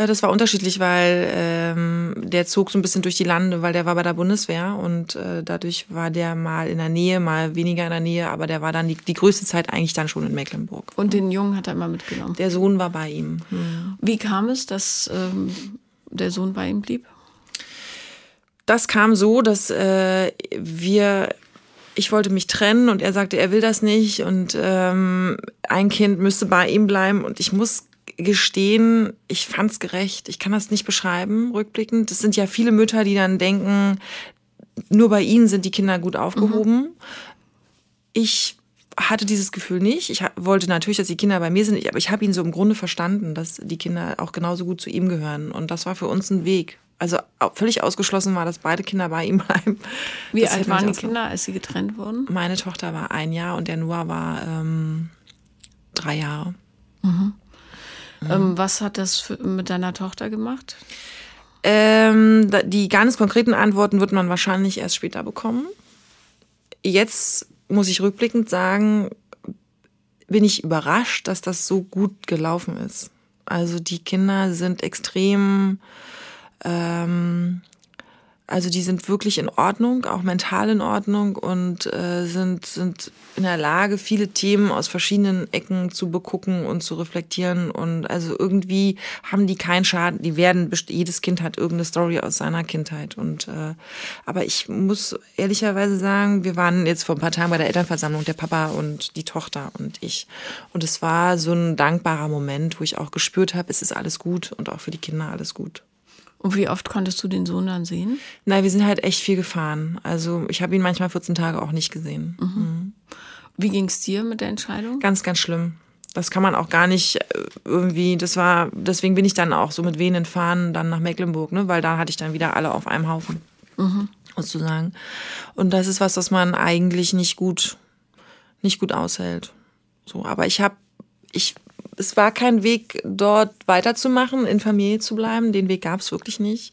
Äh, das war unterschiedlich, weil ähm, der zog so ein bisschen durch die Lande, weil der war bei der Bundeswehr und äh, dadurch war der mal in der Nähe, mal weniger in der Nähe, aber der war dann die, die größte Zeit eigentlich dann schon in Mecklenburg. Und den Jungen hat er immer mitgenommen? Der Sohn war bei ihm. Hm. Wie kam es, dass ähm, der Sohn bei ihm blieb? Das kam so, dass äh, wir ich wollte mich trennen und er sagte, er will das nicht und ähm, ein Kind müsste bei ihm bleiben und ich muss gestehen, ich fand es gerecht. Ich kann das nicht beschreiben, rückblickend. Es sind ja viele Mütter, die dann denken, nur bei ihnen sind die Kinder gut aufgehoben. Mhm. Ich hatte dieses Gefühl nicht. Ich wollte natürlich, dass die Kinder bei mir sind, aber ich habe ihn so im Grunde verstanden, dass die Kinder auch genauso gut zu ihm gehören. Und das war für uns ein Weg. Also völlig ausgeschlossen war, dass beide Kinder bei ihm bleiben. Wie das alt waren die Kinder, als sie getrennt wurden? Meine Tochter war ein Jahr und der Noah war ähm, drei Jahre. Mhm. Mhm. Ähm, was hat das für, mit deiner Tochter gemacht? Ähm, die ganz konkreten Antworten wird man wahrscheinlich erst später bekommen. Jetzt muss ich rückblickend sagen, bin ich überrascht, dass das so gut gelaufen ist. Also die Kinder sind extrem ähm, also die sind wirklich in Ordnung, auch mental in Ordnung und äh, sind, sind in der Lage, viele Themen aus verschiedenen Ecken zu begucken und zu reflektieren. Und also irgendwie haben die keinen Schaden. Die werden, jedes Kind hat irgendeine Story aus seiner Kindheit. Und äh, aber ich muss ehrlicherweise sagen, wir waren jetzt vor ein paar Tagen bei der Elternversammlung, der Papa und die Tochter und ich. Und es war so ein dankbarer Moment, wo ich auch gespürt habe, es ist alles gut und auch für die Kinder alles gut. Und wie oft konntest du den Sohn dann sehen? Nein, wir sind halt echt viel gefahren. Also ich habe ihn manchmal 14 Tage auch nicht gesehen. Mhm. Mhm. Wie ging es dir mit der Entscheidung? Ganz, ganz schlimm. Das kann man auch gar nicht äh, irgendwie, das war, deswegen bin ich dann auch so mit Venen fahren dann nach Mecklenburg, ne? weil da hatte ich dann wieder alle auf einem Haufen, mhm. sozusagen. Und das ist was, was man eigentlich nicht gut, nicht gut aushält. So, aber ich habe, ich es war kein Weg, dort weiterzumachen, in Familie zu bleiben. Den Weg gab es wirklich nicht.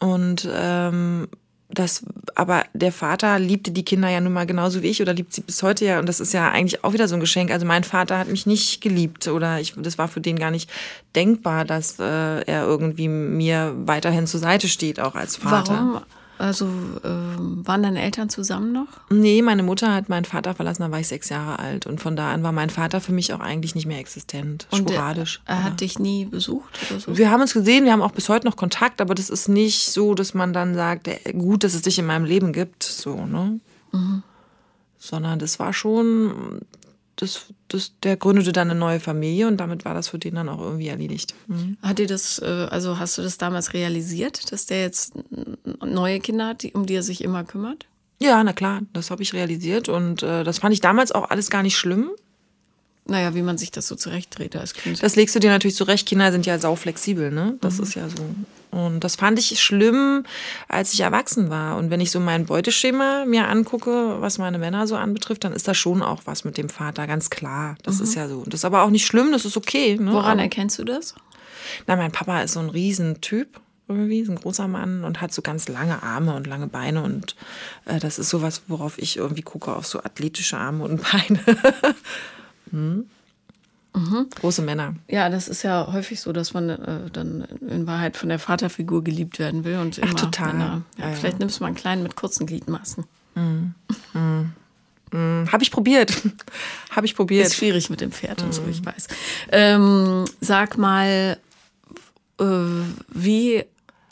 Und ähm, das, aber der Vater liebte die Kinder ja nun mal genauso wie ich oder liebt sie bis heute ja. Und das ist ja eigentlich auch wieder so ein Geschenk. Also mein Vater hat mich nicht geliebt oder ich, das war für den gar nicht denkbar, dass äh, er irgendwie mir weiterhin zur Seite steht, auch als Vater. Warum? Also äh, waren deine Eltern zusammen noch? Nee, meine Mutter hat meinen Vater verlassen, da war ich sechs Jahre alt. Und von da an war mein Vater für mich auch eigentlich nicht mehr existent. Und sporadisch. Er, er hat dich nie besucht oder so? Wir haben uns gesehen, wir haben auch bis heute noch Kontakt, aber das ist nicht so, dass man dann sagt, gut, dass es dich in meinem Leben gibt. So, ne? Mhm. Sondern das war schon, das, das, der gründete dann eine neue Familie und damit war das für den dann auch irgendwie erledigt. Mhm. Hat dir das, äh, also hast du das damals realisiert, dass der jetzt neue Kinder hat, um die er sich immer kümmert? Ja, na klar, das habe ich realisiert und äh, das fand ich damals auch alles gar nicht schlimm. Naja, wie man sich das so zurechtdreht als Kind. Das legst du dir natürlich zurecht. Kinder sind ja sau flexibel, ne? Das mhm. ist ja so. Und das fand ich schlimm, als ich erwachsen war. Und wenn ich so mein Beuteschema mir angucke, was meine Männer so anbetrifft, dann ist da schon auch was mit dem Vater, ganz klar. Das mhm. ist ja so. Das ist aber auch nicht schlimm, das ist okay. Ne? Woran aber, erkennst du das? Na, mein Papa ist so ein Riesentyp irgendwie, ist ein großer Mann und hat so ganz lange Arme und lange Beine und äh, das ist sowas, worauf ich irgendwie gucke, auf so athletische Arme und Beine. Hm. Mhm. Große Männer. Ja, das ist ja häufig so, dass man äh, dann in Wahrheit von der Vaterfigur geliebt werden will. Und immer Ach, total. Männer, ja, ja, vielleicht nimmst du mal einen kleinen mit kurzen Gliedmaßen. Mhm. Mhm. Mhm. Habe ich probiert. Habe ich probiert. Ist schwierig mit dem Pferd und so, ich mhm. weiß. Ähm, sag mal, äh, wie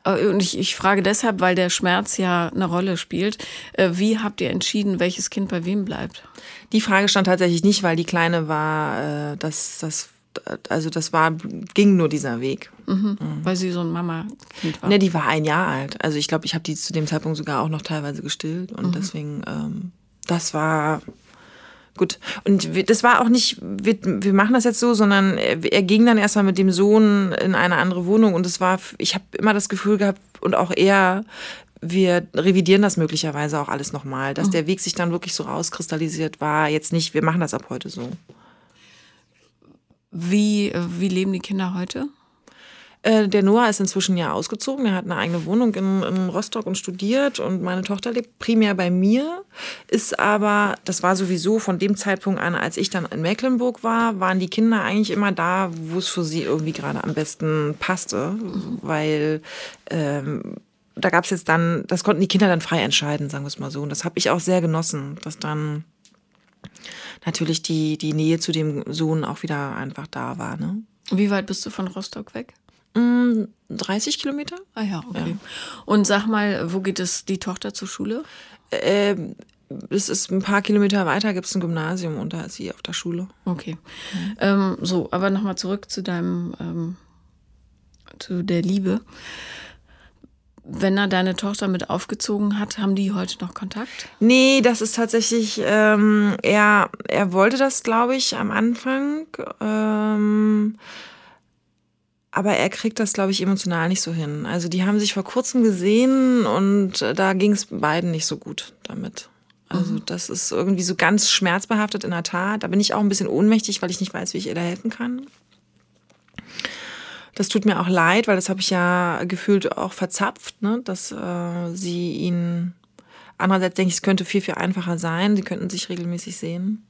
und ich, ich frage deshalb, weil der Schmerz ja eine Rolle spielt. Äh, wie habt ihr entschieden, welches Kind bei wem bleibt? Die Frage stand tatsächlich nicht, weil die Kleine war, äh, das, das, also das war, ging nur dieser Weg. Mhm, mhm. Weil sie so ein Mama-Kind war. Ne, die war ein Jahr alt. Also ich glaube, ich habe die zu dem Zeitpunkt sogar auch noch teilweise gestillt. Und mhm. deswegen, ähm, das war gut. Und das war auch nicht, wir, wir machen das jetzt so, sondern er, er ging dann erstmal mit dem Sohn in eine andere Wohnung und es war, ich habe immer das Gefühl gehabt und auch er, wir revidieren das möglicherweise auch alles nochmal, dass mhm. der Weg sich dann wirklich so rauskristallisiert war. Jetzt nicht, wir machen das ab heute so. Wie, wie leben die Kinder heute? Äh, der Noah ist inzwischen ja ausgezogen. Er hat eine eigene Wohnung in, in, Rostock und studiert. Und meine Tochter lebt primär bei mir. Ist aber, das war sowieso von dem Zeitpunkt an, als ich dann in Mecklenburg war, waren die Kinder eigentlich immer da, wo es für sie irgendwie gerade am besten passte. Weil ähm, da gab es jetzt dann, das konnten die Kinder dann frei entscheiden, sagen wir es mal so. Und das habe ich auch sehr genossen, dass dann natürlich die, die Nähe zu dem Sohn auch wieder einfach da war. Ne? Wie weit bist du von Rostock weg? 30 Kilometer. Ah ja, okay. Ja. Und sag mal, wo geht es die Tochter zur Schule? Ähm, es ist ein paar Kilometer weiter, gibt es ein Gymnasium und da ist sie auf der Schule. Okay. Mhm. Ähm, so, aber nochmal zurück zu deinem, ähm, zu der Liebe. wenn er deine Tochter mit aufgezogen hat, haben die heute noch Kontakt? Nee, das ist tatsächlich, ähm, er, er wollte das, glaube ich, am Anfang. Ähm, aber er kriegt das, glaube ich, emotional nicht so hin. Also die haben sich vor kurzem gesehen und da ging es beiden nicht so gut damit. Also mhm. das ist irgendwie so ganz schmerzbehaftet in der Tat. Da bin ich auch ein bisschen ohnmächtig, weil ich nicht weiß, wie ich ihr da helfen kann. Das tut mir auch leid, weil das habe ich ja gefühlt auch verzapft, ne? dass äh, sie ihn. Andererseits denke ich, es könnte viel, viel einfacher sein. Sie könnten sich regelmäßig sehen.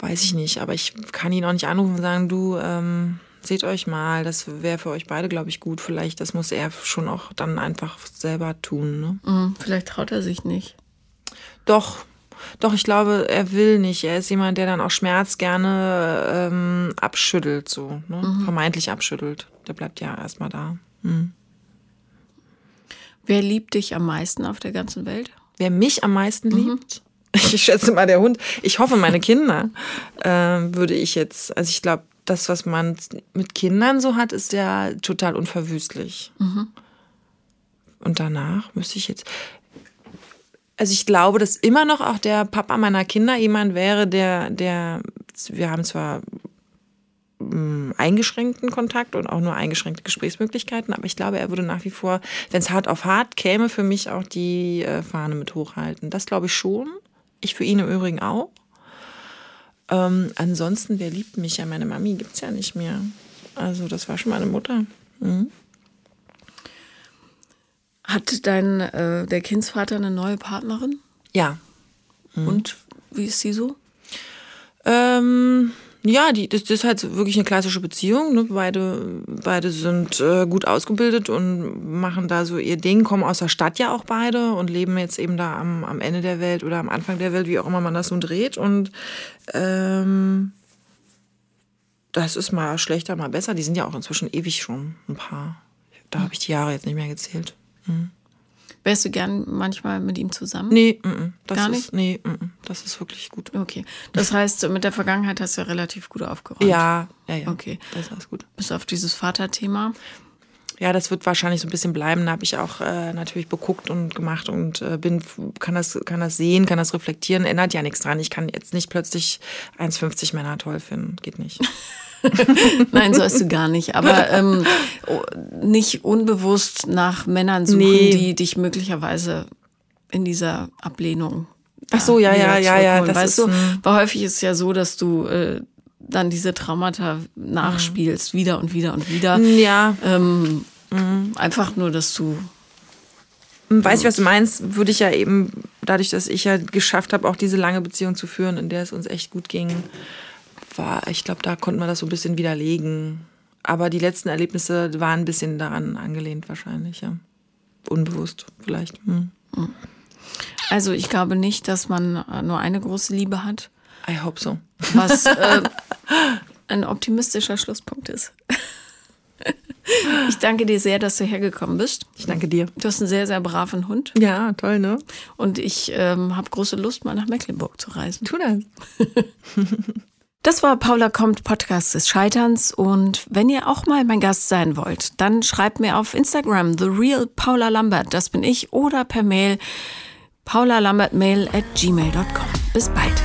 Weiß ich nicht, aber ich kann ihn auch nicht anrufen und sagen, du, ähm, seht euch mal, das wäre für euch beide, glaube ich, gut. Vielleicht, das muss er schon auch dann einfach selber tun. Ne? Mhm, vielleicht traut er sich nicht. Doch, doch, ich glaube, er will nicht. Er ist jemand, der dann auch Schmerz gerne ähm, abschüttelt, so, ne? Mhm. vermeintlich abschüttelt. Der bleibt ja erstmal da. Mhm. Wer liebt dich am meisten auf der ganzen Welt? Wer mich am meisten mhm. liebt? Ich schätze mal der Hund. Ich hoffe, meine Kinder äh, würde ich jetzt, also ich glaube, das, was man mit Kindern so hat, ist ja total unverwüstlich. Mhm. Und danach müsste ich jetzt, also ich glaube, dass immer noch auch der Papa meiner Kinder jemand wäre, der, der, wir haben zwar mm, eingeschränkten Kontakt und auch nur eingeschränkte Gesprächsmöglichkeiten, aber ich glaube, er würde nach wie vor, wenn es hart auf hart käme, für mich auch die äh, Fahne mit hochhalten. Das glaube ich schon. Ich für ihn im Übrigen auch. Ähm, ansonsten, wer liebt mich? Ja, meine Mami gibt es ja nicht mehr. Also das war schon meine Mutter. Mhm. Hat dein äh, der Kindsvater eine neue Partnerin? Ja. Mhm. Und wie ist sie so? Ähm, ja, die, das, das ist halt wirklich eine klassische Beziehung. Ne? Beide, beide sind äh, gut ausgebildet und machen da so ihr Ding, kommen aus der Stadt ja auch beide und leben jetzt eben da am, am Ende der Welt oder am Anfang der Welt, wie auch immer man das nun dreht. Und ähm, das ist mal schlechter, mal besser. Die sind ja auch inzwischen ewig schon ein paar. Da habe ich die Jahre jetzt nicht mehr gezählt. Mhm. Wärst du gern manchmal mit ihm zusammen? Nee, m -m, das Gar nicht? Ist, nee, m das ist wirklich gut. Okay. Das heißt, mit der Vergangenheit hast du ja relativ gut aufgeräumt. Ja, ja, ja. Okay. Das ist alles gut. Bis auf dieses Vaterthema. Ja, das wird wahrscheinlich so ein bisschen bleiben. Da habe ich auch äh, natürlich beguckt und gemacht und äh, bin, kann das, kann das sehen, kann das reflektieren. Ändert ja nichts dran. Ich kann jetzt nicht plötzlich 1,50 Männer toll finden. Geht nicht. Nein, so ist du gar nicht. Aber ähm, nicht unbewusst nach Männern suchen, nee. die dich möglicherweise in dieser Ablehnung. Ach so, ja, ja, ja, ja. Das weißt ist, du, weil häufig ist es ja so, dass du äh, dann diese Traumata nachspielst, mhm. wieder und wieder und wieder. Ja. Ähm, mhm. Einfach nur, dass du Weiß ich, was du meinst, würde ich ja eben, dadurch, dass ich ja geschafft habe, auch diese lange Beziehung zu führen, in der es uns echt gut ging, war, ich glaube, da konnte man das so ein bisschen widerlegen. Aber die letzten Erlebnisse waren ein bisschen daran angelehnt wahrscheinlich, ja. Unbewusst vielleicht. Hm. Also ich glaube nicht, dass man äh, nur eine große Liebe hat. I hope so. Was äh, ein optimistischer Schlusspunkt ist. Ich danke dir sehr, dass du hergekommen bist. Ich danke dir. Du hast einen sehr, sehr braven Hund. Ja, toll, ne? Und ich ähm, habe große Lust, mal nach Mecklenburg zu reisen. Tu das. Das war Paula kommt, Podcast des Scheiterns. Und wenn ihr auch mal mein Gast sein wollt, dann schreibt mir auf Instagram The Real Paula Lambert, das bin ich, oder per Mail paulalambertmail at gmail.com. Bis bald.